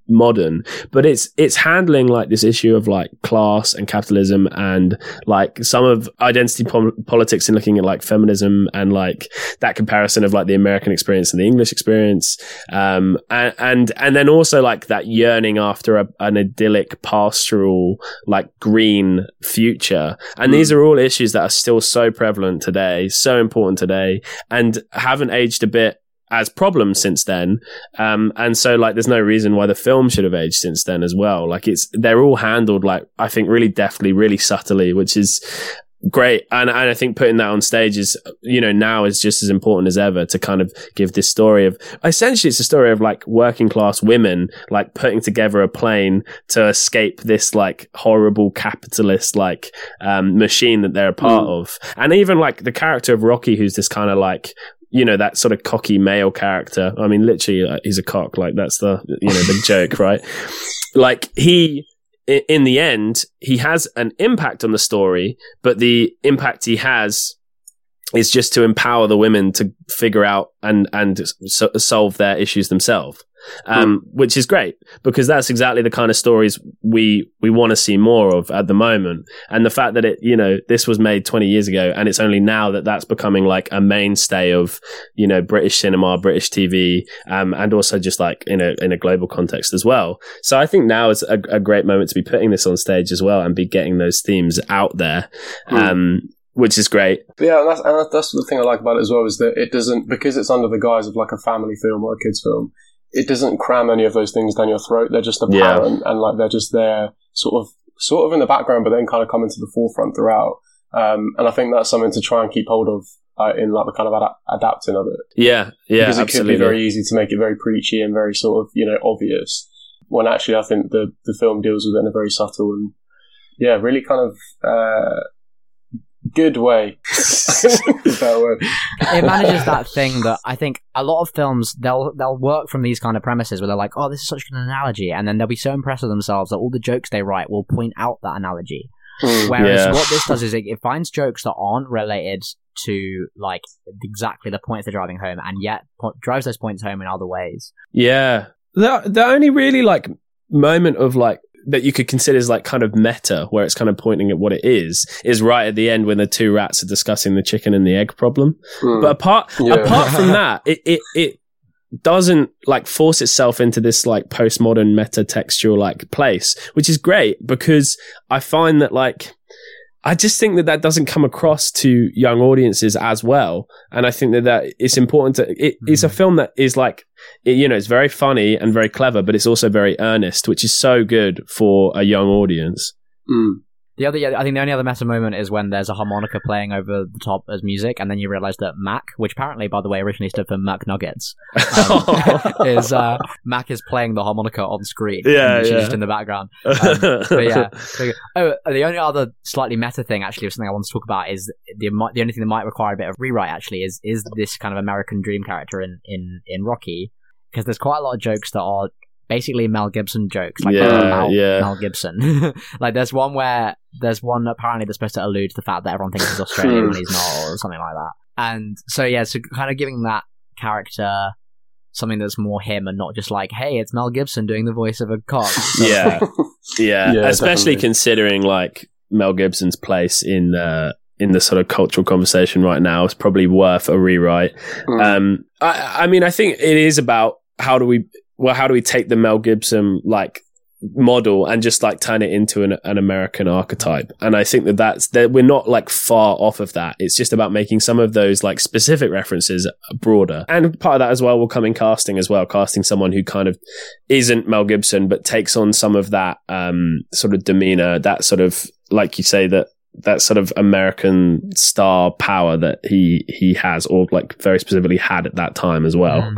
modern but it's it's handling like this issue of like class and capitalism and like some of identity pol- politics and looking at like feminism and like that comparison of like the american experience and the english experience um and and, and then also like that yearning after a, an idyllic pastoral like green future. And these are all issues that are still so prevalent today so important today and haven't aged a bit as problems since then. Um and so like there's no reason why the film should have aged since then as well. Like it's they're all handled like i think really deftly really subtly which is great. And, and i think putting that on stage is you know now is just as important as ever to kind of give this story of essentially it's a story of like working class women like putting together a plane to escape this like horrible capitalist like um machine that they're a part of. And even like the character of rocky who's this kind of like you know that sort of cocky male character. I mean literally uh, he's a cock. Like that's the you know the <laughs> joke right? Like he in the end he has an impact on the story but the impact he has is just to empower the women to figure out and and so, solve their issues themselves um, which is great because that's exactly the kind of stories we we want to see more of at the moment. And the fact that it you know this was made 20 years ago and it's only now that that's becoming like a mainstay of you know british cinema british tv um, and also just like in a in a global context as well. So i think now is a, a great moment to be putting this on stage as well and be getting those themes out there um, which is great. Yeah, and that's, and that's the thing I like about it as well is that it doesn't because it's under the guise of like a family film or a kids film. It doesn't cram any of those things down your throat. They're just Yeah. apparent and like they're just there, sort of, sort of in the background, but then kind of come into the forefront throughout. Um, and I think that's something to try and keep hold of uh, in like the kind of ada- adapting of it yeah yeah because it absolutely could be very easy to make it very preachy and very sort of you know obvious. When actually, I think the the film deals with it in a very subtle and yeah, really kind of uh, good way. <laughs> That word? it manages that thing that I think a lot of films they'll they'll work from these kind of premises where they're like, oh, this is such an analogy, and then they'll be so impressed with themselves that all the jokes they write will point out that analogy. Mm. Whereas Yeah. what this does is it, it finds jokes that aren't related to like exactly the points they're driving home, and yet po- drives those points home in other ways. Yeah. The the only really like moment of like that you could consider as like kind of meta, where it's kind of pointing at what it is, is right at the end when the two rats are discussing the chicken and the egg problem. Mm. But apart Yeah. apart from <laughs> that, it, it it doesn't like force itself into this like postmodern meta textual like place, which is great because I find that like I just think that that doesn't come across to young audiences as well, and I think that that it's important to. It, It's a film that is like, it, you know, it's very funny and very clever, but it's also very earnest, which is so good for a young audience. Mm. The other, yeah, I think the only other meta moment is when there's a harmonica playing over the top as music, and then you realize that Mac, which apparently, by the way, originally stood for Mac Nuggets, um, <laughs> is uh, Mac is playing the harmonica on screen. Yeah, she's yeah. just in the background. Um, but yeah. So- <laughs> Oh, the only other slightly meta thing, actually, of something I want to talk about is the the only thing that might require a bit of rewrite. Actually, is is this kind of American dream character in in in Rocky? Because there's quite a lot of jokes that are basically Mel Gibson jokes, like Yeah, yeah. Mel Gibson. <laughs> like there's one where there's one apparently that's supposed to allude to the fact that everyone thinks he's Australian when he's not, or <laughs> something like that. And so yeah, so kind of giving that character something that's more him and not just like, hey, it's Mel Gibson doing the voice of a cop. <laughs> sort Yeah. thing. <laughs> yeah, Yeah, especially definitely. considering like Mel Gibson's place in uh, in the sort of cultural conversation right now is probably worth a rewrite. Mm. Um, I, I mean, I think it is about how do we well, how do we take the Mel Gibson like model and just like turn it into an, an American archetype? And I think that that's that we're not like far off of that. It's just about making some of those like specific references broader. And part of that as well will come in casting as well, casting someone who kind of isn't Mel Gibson but takes on some of that um, sort of demeanor, that sort of like you say that that sort of American star power that he he has, or like very specifically had at that time as well. Mm.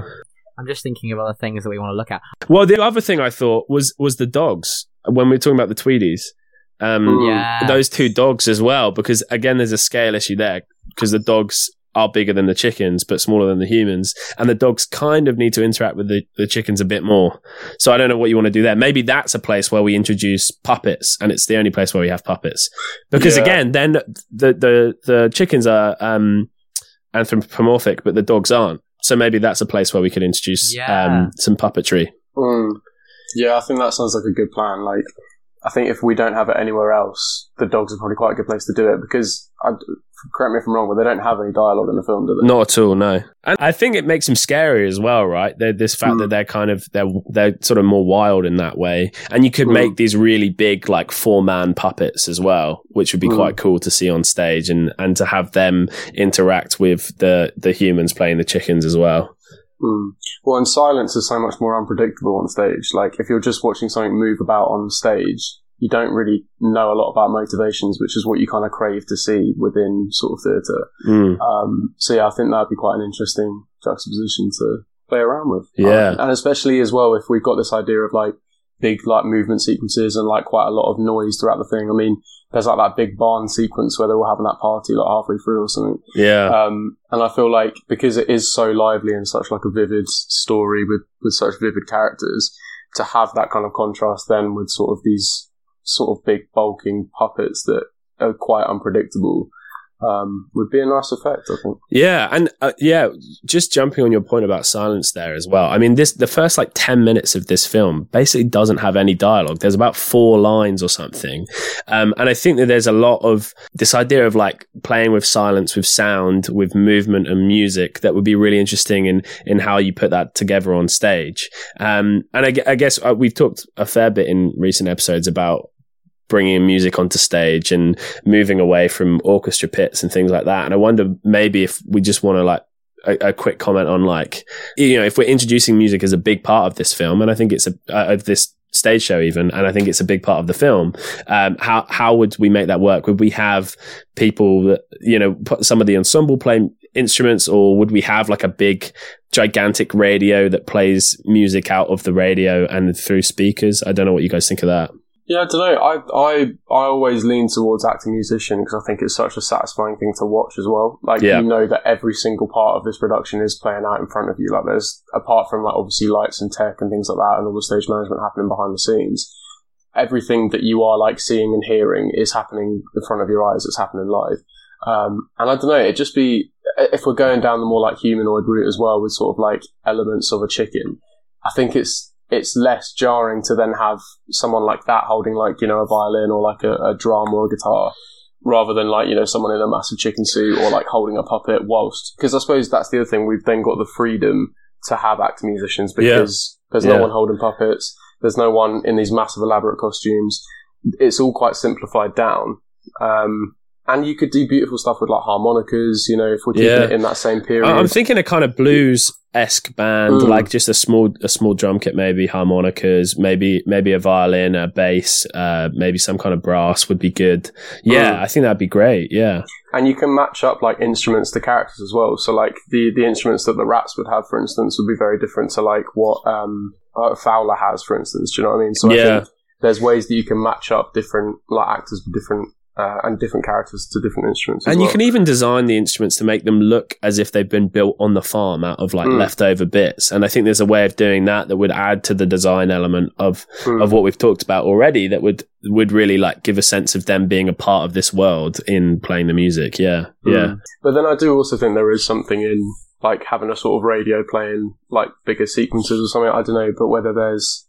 I'm just thinking of other things that we want to look at. Well, the other thing I thought was was the dogs when we were talking about the Tweedies. Um. Yeah. those two dogs as well, because again, there's a scale issue there because the dogs are bigger than the chickens but smaller than the humans, and the dogs kind of need to interact with the, the chickens a bit more. So I don't know what you want to do there. Maybe that's a place where we introduce puppets, and it's the only place where we have puppets. Because Yeah. again, then the the the chickens are um, anthropomorphic, but the dogs aren't. So maybe that's a place where we could introduce Yeah. um, some puppetry. Mm. Yeah, I think that sounds like a good plan. Like, I think if we don't have it anywhere else, the dogs are probably quite a good place to do it because, I, correct me if I'm wrong, but they don't have any dialogue in the film, do they? Not at all, no. And I think it makes them scary as well, right? They're, this fact Mm. that they're kind of they're they're sort of more wild in that way, and you could Mm. make these really big like four man puppets as well, which would be Mm. quite cool to see on stage, and and to have them interact with the the humans playing the chickens as well. Mm. Well, and silence is so much more unpredictable on stage. Like, if you're just watching something move about on stage, you don't really know a lot about motivations, which is what you kind of crave to see within sort of theatre. Mm. Um, so yeah, I think that'd be quite an interesting juxtaposition to play around with. Yeah. Um, and especially as well if we've got this idea of like big like movement sequences and like quite a lot of noise throughout the thing. I mean, there's like that big barn sequence where they're all having that party like halfway through or something. Yeah, Um, and I feel like because it is so lively and such like a vivid story with, with such vivid characters, to have that kind of contrast then with sort of these sort of big bulking puppets that are quite unpredictable, um, would be a nice effect, I think. Yeah, and uh, yeah, just jumping on your point about silence there as well. I mean, this the first like ten minutes of this film basically doesn't have any dialogue. There's about four lines or something, um, and I think that there's a lot of this idea of like playing with silence, with sound, with movement and music that would be really interesting in in how you put that together on stage. Um, and I, I guess uh, we've talked a fair bit in recent episodes about bringing music onto stage and moving away from orchestra pits and things like that. And I wonder maybe if we just want to like a, a quick comment on like you know if we're introducing music as a big part of this film, and I think it's a uh, of this stage show even, and I think it's a big part of the film. Um, how how would we make that work? Would we have people that you know put some of the ensemble play instruments, or would we have like a big gigantic radio that plays music out of the radio and through speakers? I don't know what you guys think of that. Yeah, I don't know. I I I always lean towards acting musician because I think it's such a satisfying thing to watch as well. Like Yeah. you know that every single part of this production is playing out in front of you. Like there's apart from like obviously lights and tech and things like that, and all the stage management happening behind the scenes. Everything that you are like seeing and hearing is happening in front of your eyes. It's happening live. Um, and I don't know. It just be if we're going down the more like humanoid route as well with sort of like elements of a chicken. I think it's it's less jarring to then have someone like that holding like you know a violin or like a, a drum or a guitar rather than like you know someone in a massive chicken suit or like holding a puppet whilst because i suppose that's the other thing we've then got the freedom to have act musicians because there's Yeah. no one holding puppets there's no one in these massive elaborate costumes it's all quite simplified down um, and you could do beautiful stuff with like harmonicas. You know, if we're keeping Yeah. it in that same period. I'm thinking a kind of blues esque band, Mm. like just a small a small drum kit, maybe harmonicas, maybe maybe a violin, a bass, uh, maybe some kind of brass would be good. Yeah, Mm. I think that'd be great. Yeah, and you can match up like instruments to characters as well. So like the the instruments that the rats would have, for instance, would be very different to like what um uh, Fowler has, for instance. Do you know what I mean? So I Yeah. think there's ways that you can match up different like actors with different uh, and different characters to different instruments. and you well. can even design the instruments to make them look as if they've been built on the farm out of like Mm. leftover bits. And I think there's a way of doing that that would add to the design element of Mm. of what we've talked about already. That would would really like give a sense of them being a part of this world in playing the music. Yeah, yeah. Mm. But then I do also think there is something in like having a sort of radio playing like bigger sequences or something. I don't know, but whether there's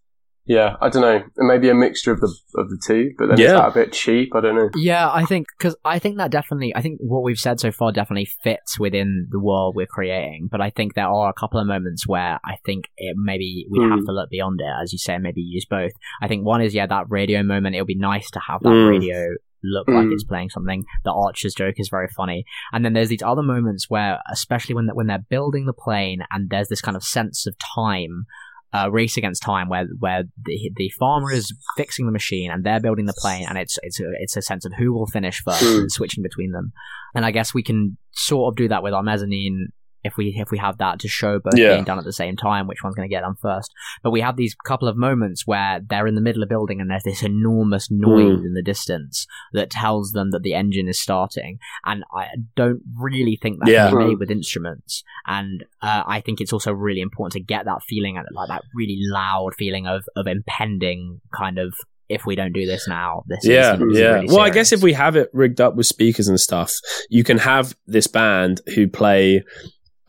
yeah, I don't know, It maybe a mixture of the of the two. But then is Yeah. that a bit cheap? I don't know. Yeah, I think because I think that definitely, I think what we've said so far definitely fits within the world we're creating. But I think there are a couple of moments where I think it maybe we Hmm. have to look beyond it, as you say, maybe use both. I think one is yeah that radio moment. It would be nice to have that Mm. radio look like Mm. it's playing something. The Archer's joke is very funny, and then there's these other moments where, especially when when they're building the plane, and there's this kind of sense of time uh, race against time where where the the farmer is fixing the machine and they're building the plane and it's it's a, it's a sense of who will finish first and switching between them. And I guess we can sort of do that with our mezzanine if we if we have that to show both Yeah. being done at the same time which one's going to get done first but we have these couple of moments where they're in the middle of building and there's this enormous noise Mm. in the distance that tells them that the engine is starting and I don't really think that Yeah. can be made with instruments and uh, I think it's also really important to get that feeling like that really loud feeling of of impending kind of if we don't do this now this is Yeah, gonna be yeah. really well, I guess if we have it rigged up with speakers and stuff, you can have this band who play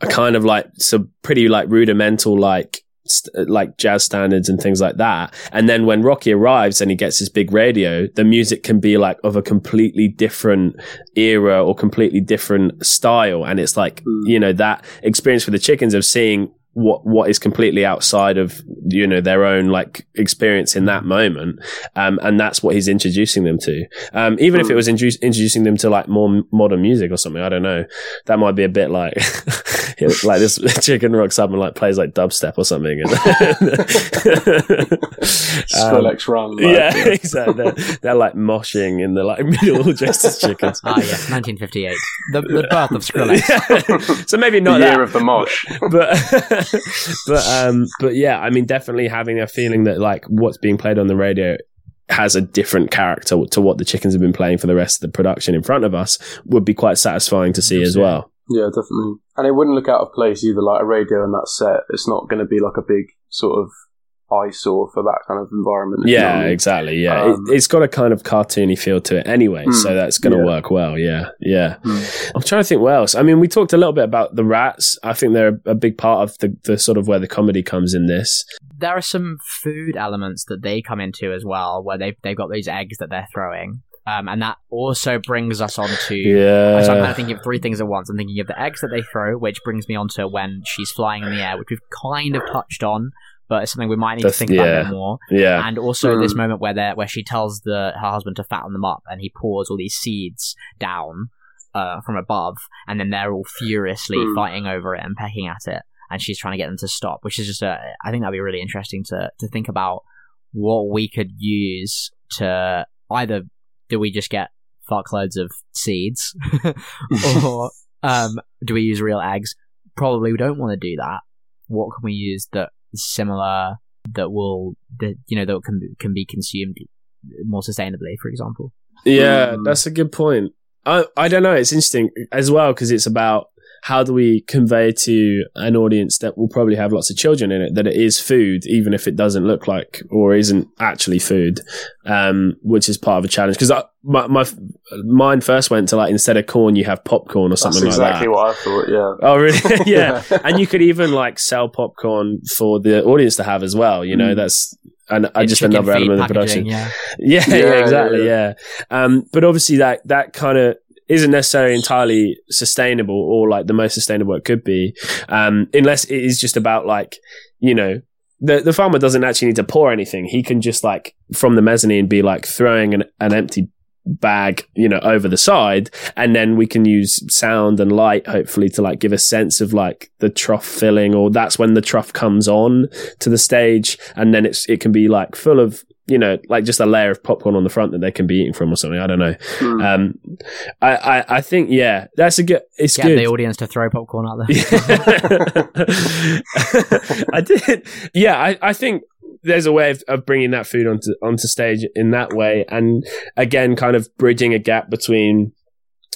a kind of like some pretty like rudimental like st- like jazz standards and things like that. And then when Rocky arrives and he gets his big radio, the music can be like of a completely different era or completely different style. And it's like, Mm. you know, that experience for the chickens of seeing what what is completely outside of you know their own like experience in that moment um and that's what he's introducing them to. Um even if it was introduc- introducing them to like more m- modern music or something i don't know. That might be a bit like <laughs> like this <laughs> chicken rocks up and like plays like dubstep or something and <laughs> Um, Skrillex run. like, yeah exactly. They're, they're like moshing in the like middle dressed as chickens ah yes 1958 the, the birth of Skrillex. Yeah. so maybe not The year that. of the mosh. but <laughs> but um but yeah i mean definitely having a feeling that like what's being played on the radio has a different character to what the chickens have been playing for the rest of the production in front of us would be quite satisfying to see as well Yeah, definitely. And it wouldn't look out of place either. Like a radio in that set, it's not going to be like a big sort of eyesore for that kind of environment. if you know yeah I mean. exactly yeah Um, it, it's got a kind of cartoony feel to it anyway Hmm, so that's going to yeah. work well yeah yeah Hmm. i'm trying to think what else i mean we talked a little bit about the rats i think they're a big part of the, the sort of where the comedy comes in this there are some food elements that they come into as well, where they've they've got these eggs that they're throwing, um, and that also brings us on to. yeah So I'm kind of thinking of three things at once. I'm thinking of the eggs that they throw, which brings me on to when she's flying in the air, which we've kind of touched on, but it's something we might need to That's- think about a yeah. bit more. yeah And also this Mm. moment where where she tells the her husband to fatten them up, and he pours all these seeds down uh, from above, and then they're all furiously Mm. fighting over it and pecking at it, and she's trying to get them to stop. Which is just a, I think that'd be really interesting to to think about what we could use to either do we just get fuckloads of seeds, <laughs> or <laughs> um, do we use real eggs? Probably we don't want to do that. What can we use that similar that will that you know that can can be consumed more sustainably, for example? Yeah, Mm. that's a good point. I I don't know. It's interesting as well because it's about how do we convey to an audience that will probably have lots of children in it that it is food, even if it doesn't look like or isn't actually food, um, which is part of a challenge. Because my, my mine first went to like instead of corn, you have popcorn or That's something exactly like that. Exactly what I thought. Yeah. Oh, really? <laughs> <laughs> yeah. and you could even like sell popcorn for the audience to have as well. You know, Mm. that's and uh, just another element of the production. <laughs> Yeah, Yeah, yeah, Yeah, exactly, yeah, yeah. Um, but obviously that that kind of isn't necessarily entirely sustainable or like the most sustainable it could be, um, unless it is just about like you know. The, the farmer doesn't actually need to pour anything. He can just like from the mezzanine be like throwing an, an empty bag, you know, over the side, and then we can use sound and light, hopefully, to like give a sense of like the trough filling, or that's when the trough comes on to the stage, and then it's it can be like full of you know, like just a layer of popcorn on the front that they can be eating from or something. I don't know. Hmm. Um, I, I, I think yeah, that's a good. It's Get good. the audience to throw popcorn out there. <laughs> I did. Yeah, I, I think there's a way of, of bringing that food onto onto stage in that way, and again, kind of bridging a gap between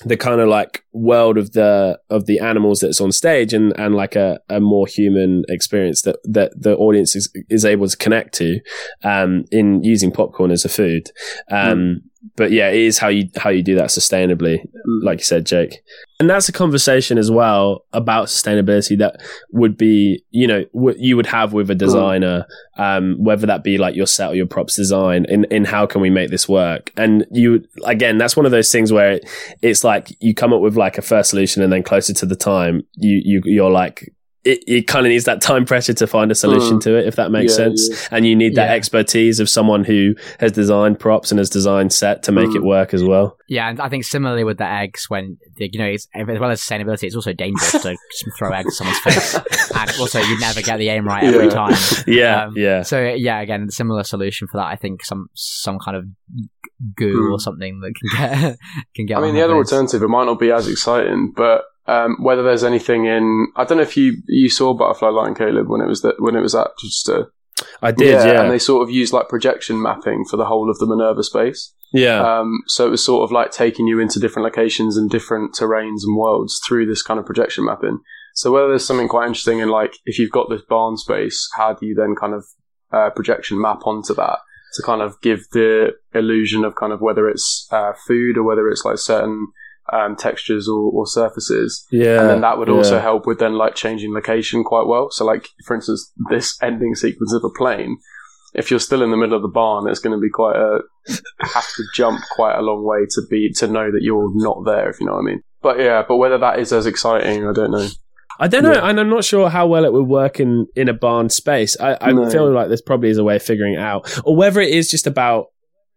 the kind of like world of the of the animals that's on stage and and like a, a more human experience that that the audience is is able to connect to um in using popcorn as a food. Um but yeah it is how you how you do that sustainably like you said jake. And that's a conversation as well about sustainability that would be you know w- you would have with a designer um, whether that be like your set or your props design in, in how can we make this work. And you again that's one of those things where it, it's like you come up with like a first solution and then closer to the time you, you you're like it, it kind of needs that time pressure to find a solution Mm. to it if that makes Yeah, sense yeah. and you need that Yeah. expertise of someone who has designed props and has designed set to make Mm. it work as well Yeah, and I think similarly with the eggs, when the- you know, it's, as well as sustainability, it's also dangerous to <laughs> throw eggs at someone's face, and also you never get the aim right every Yeah. time. <laughs> yeah Um, yeah So yeah, again, similar solution for that. I think some some kind of goo Hmm. or something that can get <laughs> can get. I mean, the other face. alternative, it might not be as exciting, but um, whether there's anything in, I don't know if you you saw Butterfly Lion, Caleb, when it was that when it was at just a, i did yeah and they sort of used like projection mapping for the whole of the Minerva space. yeah Um, so it was sort of like taking you into different locations and different terrains and worlds through this kind of projection mapping. So whether there's something quite interesting in like if you've got this barn space, how do you then kind of uh, projection map onto that to kind of give the illusion of kind of whether it's uh, food or whether it's like certain um, textures or, or surfaces, yeah and then that would also yeah. help with then like changing location quite well. So like for instance, this ending sequence of a plane. If you're still in the middle of the barn, it's going to be quite a have to jump quite a long way to be to know that you're not there. If you know what I mean. But yeah, but whether that is as exciting, I don't know. I don't know, Yeah. and I'm not sure how well it would work in, in a barn space. I, I No. feel like this probably is a way of figuring it out, or whether it is just about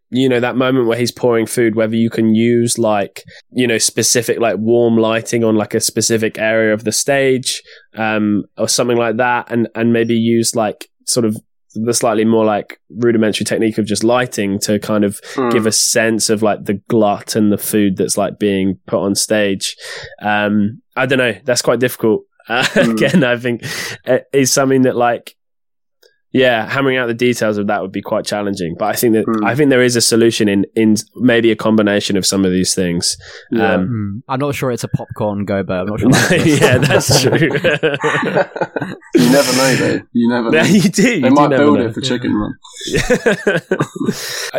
you know that moment where he's pouring food. Whether you can use like you know specific like warm lighting on like a specific area of the stage, um, or something like that, and and maybe use like sort of the slightly more like rudimentary technique of just lighting to kind of Mm. give a sense of like the glut and the food that's like being put on stage. Um, I don't know. That's quite difficult. Uh, <laughs> Mm. Again, I think is something that like, yeah, hammering out the details of that would be quite challenging. But I think that Mm. I think there is a solution in in maybe a combination of some of these things. Yeah. Um, Hmm. I'm not sure it's a popcorn gobo. I'm not sure. <laughs> yeah, that's <laughs> true. you never know, though. You never <laughs> know. You do. You They do might never build know. it for Chicken Run.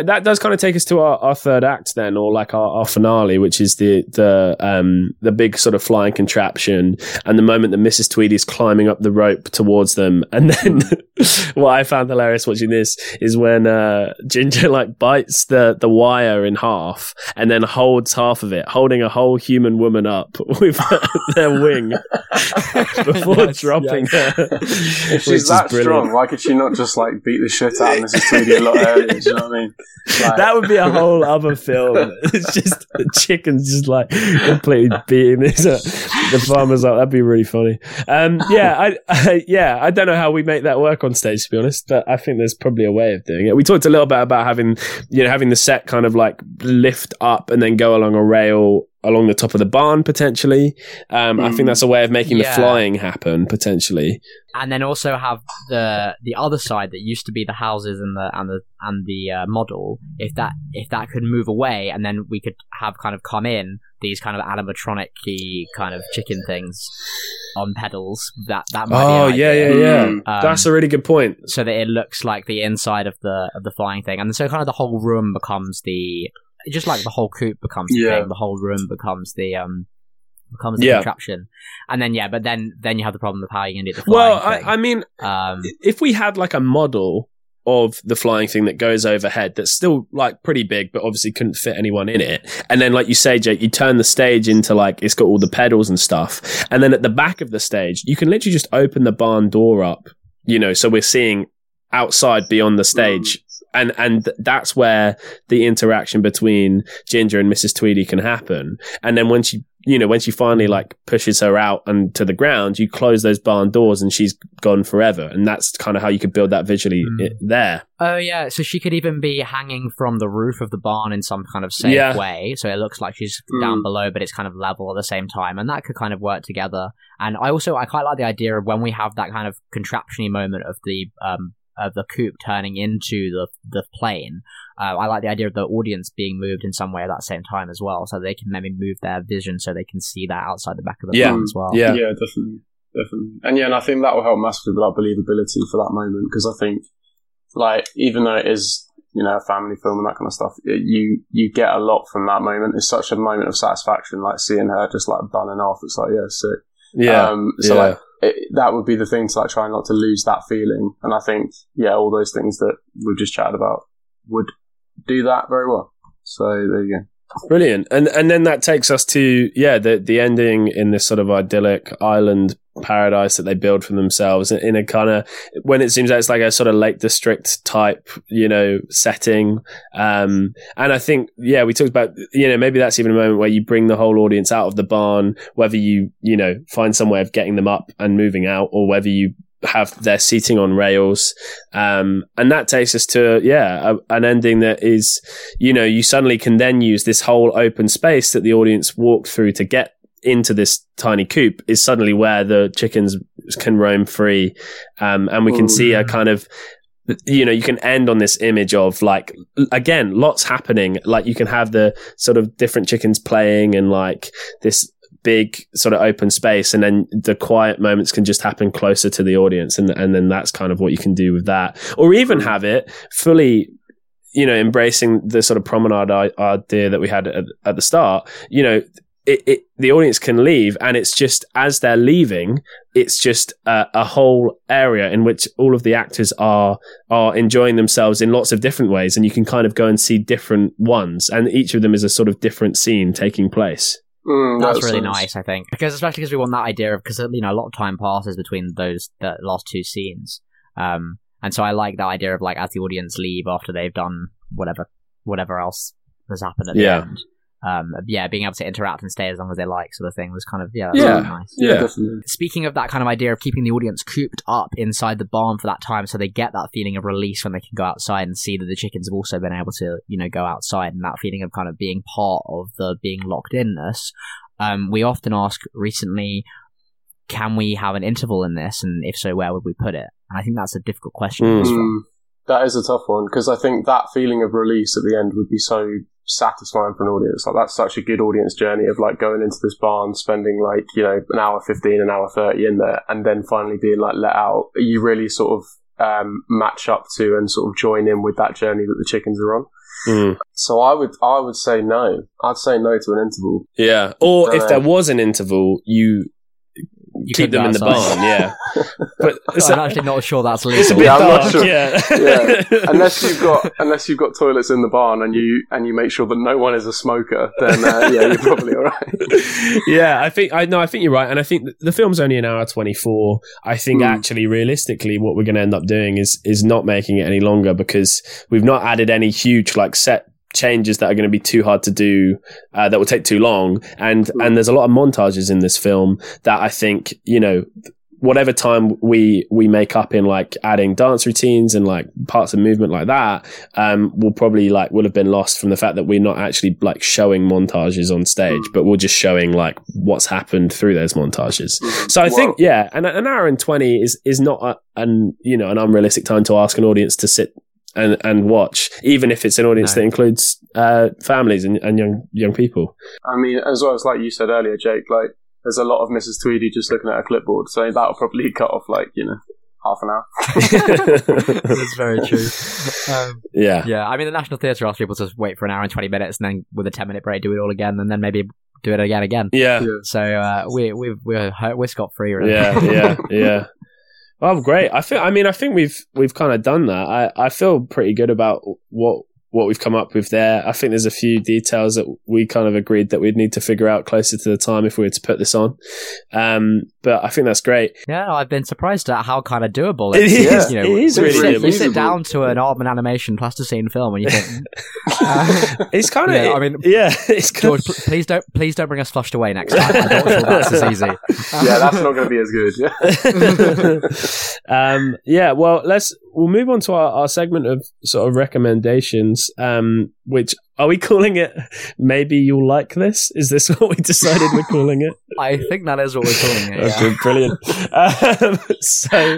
that does kind of take us to our, our third act then, or like our, our finale, which is the the um the big sort of flying contraption, and the moment that Mrs. Tweedy is climbing up the rope towards them, and then what I found hilarious watching this is when uh, Ginger <laughs> like bites the the wire in half and then holds half of it, holding a whole human woman up <laughs> with their wing <laughs> before Yes, dropping her. If she's that strong, why could she not just like beat the shit out of Mrs. Tweedy a lot earlier? Do you know what I mean? Like, that would be a whole other film. It's just the chickens just like completely beating this uh, the farmers up. That'd be really funny. Um, yeah, I, I yeah, I don't know how we make that work on stage be honest, but I think there's probably a way of doing it. We talked a little bit about having you know having the set kind of like lift up and then go along a rail along the top of the barn potentially. Um, I think Mm. that's a way of making Yeah. the flying happen potentially. and then also have the the other side that used to be the houses and the and the and the uh, model. If that if that could move away, and then we could have kind of come in these kind of animatronic-y kind of chicken things on pedals. That that might Oh yeah, yeah, yeah. Mm. Um, that's a really good point. so that it looks like the inside of the of the flying thing, and so kind of the whole room becomes the just like the whole coop becomes the Yeah. thing, the whole room becomes the um becomes the Yeah. contraption, and then yeah, but then then you have the problem of how you can do the Well, I, I mean, um, if we had like a model of the flying thing that goes overhead that's still like pretty big but obviously couldn't fit anyone in it and then like you say jake you turn the stage into like it's got all the pedals and stuff and then at the back of the stage you can literally just open the barn door up you know so we're seeing outside beyond the stage and and that's where the interaction between Ginger and Mrs. Tweedy can happen. And then when she, you know, when she finally like pushes her out and to the ground, you close those barn doors and she's gone forever. And that's kind of how you could build that visually Mm. i- there. Oh yeah, so she could even be hanging from the roof of the barn in some kind of safe Yeah. way, so it looks like she's Mm. down below, but it's kind of level at the same time, and that could kind of work together. And I also I quite like the idea of when we have that kind of contraptiony moment of the um of the coop turning into the the plane. Uh, I like the idea of the audience being moved in some way at that same time as well, so they can maybe move their vision so they can see that outside the back of the Yeah. barn as well. Yeah. yeah, definitely, definitely, and yeah, and I think that will help massively with that believability for that moment because I think, like, even though it is you know a family film and that kind of stuff, it, you you get a lot from that moment. It's such a moment of satisfaction, like seeing her just like bunning off. It's like yeah, sick. Yeah. Um, so Yeah. like it, that would be the thing to like try not to lose that feeling. And I think yeah, all those things that we've just chatted about would do that very well. So there you go. Brilliant. And and then that takes us to yeah, the the ending in this sort of idyllic island paradise that they build for themselves in a kind of when it seems like it's like a sort of Lake District type, you know, setting. Um and I think yeah, we talked about you know, maybe that's even a moment where you bring the whole audience out of the barn, whether you, you know, find some way of getting them up and moving out or whether you have their seating on rails um and that takes us to yeah a, an ending that is you know, you suddenly can then use this whole open space that the audience walked through to get into this tiny coop is suddenly where the chickens can roam free. Um, and we can Mm. see a kind of, you know, you can end on this image of like, again, lots happening. Like you can have the sort of different chickens playing and like this big sort of open space and then the quiet moments can just happen closer to the audience and and then that's kind of what you can do with that or even have it fully you know embracing the sort of promenade idea that we had at, at the start you know it, it the audience can leave and it's just as they're leaving it's just a, a whole area in which all of the actors are are enjoying themselves in lots of different ways and you can kind of go and see different ones and each of them is a sort of different scene taking place. Mm, That's that really sounds- nice, I think, because especially because we want that idea of because you know a lot of time passes between those the last two scenes, um, and so I like that idea of like as the audience leave after they've done whatever whatever else has happened at Yeah. the end, um, yeah, being able to interact and stay as long as they like, sort of thing, was kind of yeah, that's Yeah. really nice. Yeah, Yeah. definitely. Speaking of that kind of idea of keeping the audience cooped up inside the barn for that time, so they get that feeling of release when they can go outside and see that the chickens have also been able to, you know, go outside, and that feeling of kind of being part of the being locked inness. Um, we often ask recently, can we have an interval in this, and if so, where would we put it? And I think that's a difficult question. Mm. in this film. Mm, that is a tough one because I think that feeling of release at the end would be so satisfying for an audience. Like that's such a good audience journey of like going into this barn, spending like you know an hour fifteen, an hour thirty in there, and then finally being like let out. You really sort of um, match up to and sort of join in with that journey that the chickens are on. Mm. So I would I would say no. I'd say no to an interval. yeah or if there was an interval you You keep them in the barn yeah <laughs> but So I'm actually not sure that's <laughs> it's a legal. bit Yeah, I'm not dark sure. yeah Yeah. <laughs> unless you've got unless you've got toilets in the barn and you and you make sure that no one is a smoker, then uh, yeah, you're probably all right. yeah, I think I know. I think you're right, and I think the film's only an hour twenty four. I think Hmm. actually, realistically, what we're going to end up doing is is not making it any longer because we've not added any huge like set changes that are going to be too hard to do uh, that will take too long and Hmm. and there's a lot of montages in this film that I think you know whatever time we we make up in like adding dance routines and like parts of movement like that um will probably like will have been lost from the fact that we're not actually like showing montages on stage Mm. but we're just showing like what's happened through those montages Mm. so I Well, think yeah an, an hour and 20 is is not a, an you know an unrealistic time to ask an audience to sit and and watch even if it's an audience No. that includes uh families and, and young young people I mean, as well as like you said earlier, Jake, like there's a lot of Mrs. Tweedy just looking at a clipboard, so that'll probably <laughs> cut off like you know half an hour. <laughs> That's very true. Um, yeah yeah, I mean, the National Theatre asks people to wait for an hour and 20 minutes and then with a 10 minute break do it all again and then maybe do it again again. yeah Yeah. So uh, we, we, we're, we're scot free, really. yeah, yeah, <laughs> yeah. Oh, great! I feel. I mean, I think we've we've kind of done that. I I feel pretty good about what what we've come up with there. I think there's a few details that we kind of agreed that we'd need to figure out closer to the time if we were to put this on. Um, but I think that's great. Yeah, I've been surprised at how kind of doable It it is. is. You know, it is you really sit, really you doable. sit down to an Aardman animation plasticine film and you think, uh, <laughs> It's kind of. Yeah, I mean- yeah, <laughs> it's kind George, pl- please don't, please don't bring us flushed away next time. I'm not sure that's as easy. <laughs> yeah, that's not going to be as good. Yeah. um, yeah, well, let's we'll move on to our, our segment of sort of recommendations. Um, which are we calling it? Maybe you'll like this. Is this <laughs> what we decided we're calling it? <laughs> I think that is what we're calling it. Okay, Yeah. brilliant. Um, <laughs> so,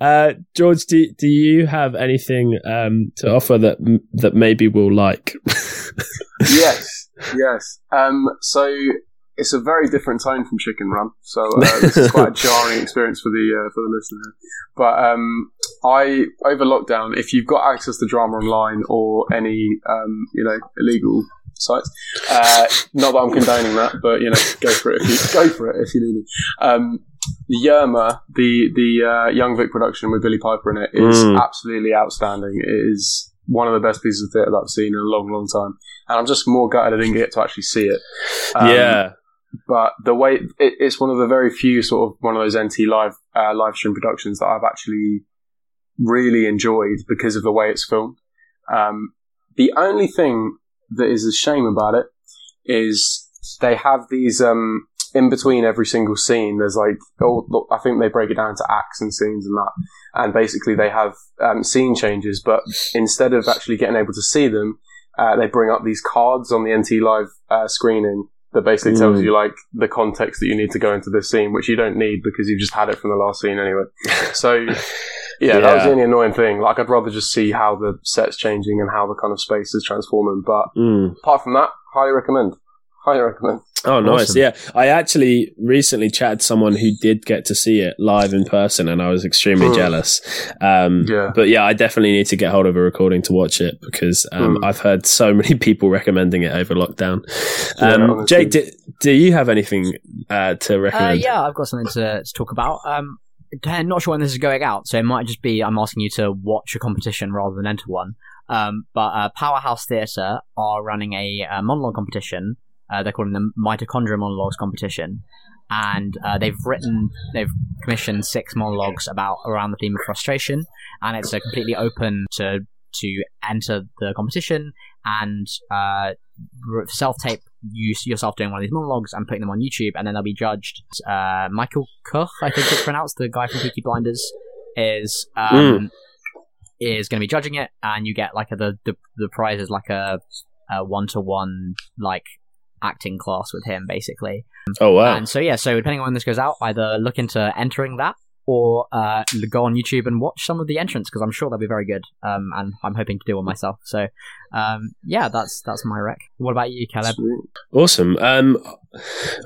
uh, George, do do you have anything um, to offer that that maybe we'll like? yes, yes. Um, so it's a very different tone from Chicken Run. So uh, this is quite a <laughs> jarring experience for the uh, for the listener. But um, I over lockdown, if you've got access to drama online or any um, you know illegal sites, uh, not that I'm condoning that, but you know, go for it if you go for it if you need it. Um, Yerma, the the uh, Young Vic production with Billie Piper in it, is Mm. absolutely outstanding. It is one of the best pieces of theatre that I've seen in a long, long time, and I'm just more gutted I didn't get to actually see it. Um, yeah, but the way it, it's one of the very few sort of one of those NT live uh, live stream productions that I've actually really enjoyed because of the way it's filmed. Um, the only thing that is a shame about it is they have these um, in between every single scene. There's like oh, I think they break it down to acts and scenes and that, and basically they have um, scene changes, but instead of actually getting able to see them, uh, they bring up these cards on the NT live uh, screening that basically tells Mm. you like the context that you need to go into this scene, which you don't need because you've just had it from the last scene anyway. So <laughs> yeah, that was the only annoying thing. Like I'd rather just see how the set's changing and how the kind of space is transforming. But Mm. apart from that, highly recommend. Highly recommend. Oh, nice. Awesome. Yeah. I actually recently chatted to someone who did get to see it live in person and I was extremely Hmm. jealous. Um, Yeah. But yeah, I definitely need to get hold of a recording to watch it because um, Hmm. I've heard so <laughs> many people recommending it over lockdown. Um, honestly. Jake, do, do you have anything uh, to Uh, recommend? yeah, I've got something to, to talk about. Um, I'm not sure when this is going out, so it might just be I'm asking you to watch a competition rather than enter one. Um, but uh, Powerhouse Theatre are running a, uh monologue competition. Uh, they're calling the Mitochondria Monologues Competition, and uh, they've written, they've commissioned six monologues about around the theme of frustration, and it's uh, completely open to to enter the competition and uh, self tape you yourself doing one of these monologues and putting them on YouTube, and then they'll be judged. Uh, Michael Koch, I think it's pronounced, the guy from Peaky Blinders, is um, is going to be judging it, and you get like a, the the the prize is like a one to one like acting class with him basically. Oh, wow. And so yeah, so depending on when this goes out, either look into entering that or uh, go on YouTube and watch some of the entrants because I'm sure they'll be very good. Um, and I'm hoping to do one myself. So um, yeah, that's that's my rec. What about you, Caleb? Awesome. Um,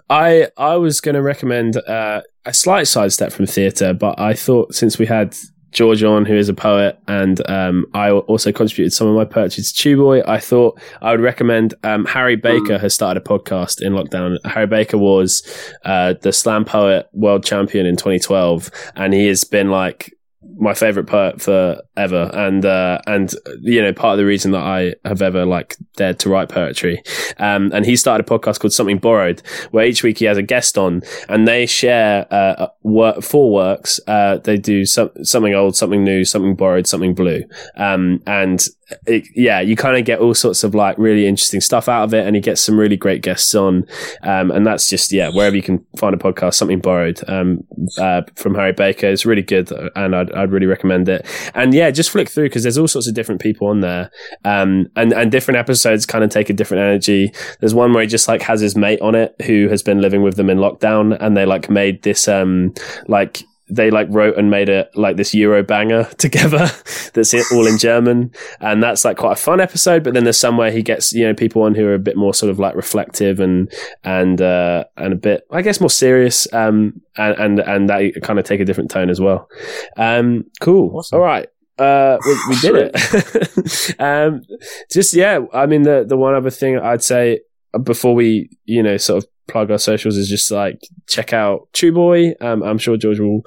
I I was going to recommend uh, a slight sidestep from theatre, but I thought since we had George on, who is a poet, and um, I also contributed some of my poetry to Chew Boy, I thought I would recommend um, Harry Baker has started a podcast in lockdown. Harry Baker was uh, the slam poet world champion in 2012, and he has been like my favorite poet forever and uh and you know part of the reason that I have ever like dared to write poetry um and he started a podcast called Something Borrowed where each week he has a guest on and they share uh work four works uh they do some, something old something new something borrowed something blue. Um and it, yeah you kind of get all sorts of like really interesting stuff out of it and he gets some really great guests on. Um and that's just yeah wherever you can find a podcast something borrowed um uh from Harry Baker. Is really good and I'd, I'd really recommend it. And yeah just flick through because there's all sorts of different people on there. Um and and different episodes kind of take a different energy. There's one where he just like has his mate on it who has been living with them in lockdown and they like made this um like they like wrote and made it like this Euro banger <laughs> together that's all in German. And that's like quite a fun episode. But then there's somewhere he gets, you know, people on who are a bit more sort of like reflective and, and, uh, and a bit, I guess more serious. Um, and, and, and that kind of take a different tone as well. Um, cool. Awesome. All right. Uh, we, we did it. <laughs> um, just, yeah, I mean, the, the one other thing I'd say before we, you know, sort of plug our socials is just like check out Chew Boy. Um, I'm sure George will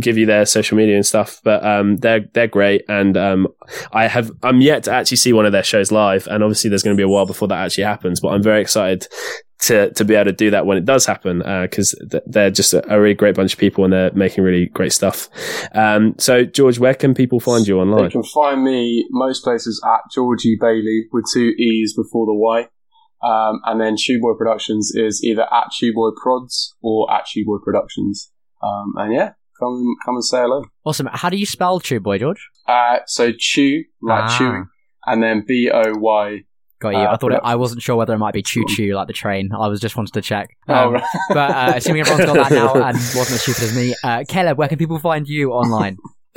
give you their social media and stuff. But um, they're they're great, and um, I have I'm yet to actually see one of their shows live, and obviously there's going to be a while before that actually happens. But I'm very excited to to be able to do that when it does happen because th- they're just a, a, really great bunch of people and they're making really great stuff. Um, so George, where can people find you online? They can find me most places at Georgie Bailey with two e's before the y. Um, and then Chew Boy Productions is either at Chew Boy Prods or at Chew Boy Productions. Um, and yeah, come come and say hello. Awesome. How do you spell Boy, George? Uh, so chew like ah. chewing, and then B O Y Got you. Uh, I thought it, I wasn't sure whether it might be choo choo like the train. I was just wanted to check. Oh, um, oh, right. but uh, <laughs> assuming everyone's got that now and wasn't as stupid as me, uh, Caleb, where can people find you online? <laughs>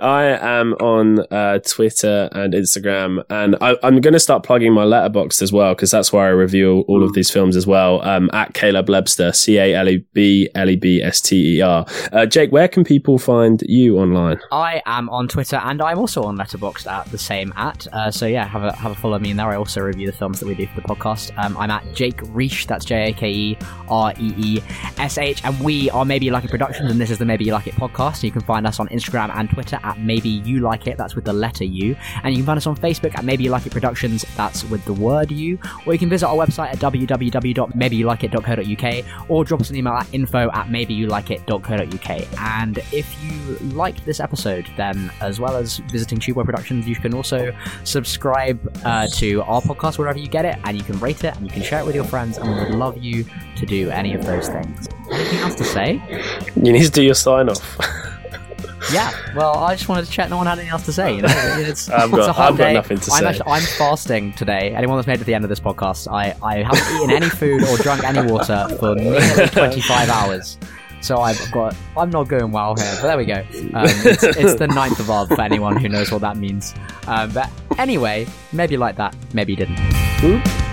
I am on uh, Twitter and Instagram, and I, am going to start plugging my Letterboxd as well because that's where I review all of these films as well. Um, at Caleb Lebster, C A L E B L E B S T E R. Uh, Jake, where can people find you online? I am on Twitter, and I'm also on Letterboxd at the same at. Uh, so yeah, have a have a follow me in there. I also review the films that we do for the podcast. Um, I'm at Jake Reesh. That's J A K E R E E S H, and we are Maybe You Like It Productions, and this is the Maybe You Like It podcast. You can find us on Instagram and Twitter at Maybe You Like It. That's with the letter U. And you can find us on Facebook at Maybe You Like It Productions. That's with the word U. Or you can visit our website at www.maybeyouLikeIt.co.uk or drop us an email at info at maybeyouLikeIt.co.uk. And if you liked this episode, then as well as visiting Chew Boy Productions, you can also subscribe uh, to our podcast wherever you get it, and you can rate it and you can share it with your friends. And we would love you to do any of those things. Anything else to say? You need to do your sign off. <laughs> yeah, well, I just wanted to check no one had anything else to say. You know, <laughs> it's, I've, got, it's a hot I've day. got nothing to I'm say. Actually, I'm fasting today. Anyone that's made it to the end of this podcast, I, I haven't eaten any food or drunk any water for nearly <laughs> 25 hours. So I've got, I'm not going well here, but there we go. Um, it's, it's, the ninth of Av for anyone who knows what that means. Um, but anyway, maybe like that, maybe you didn't. Ooh.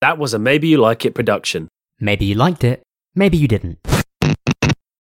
That was a Maybe You Like It production. Maybe you liked it, maybe you didn't.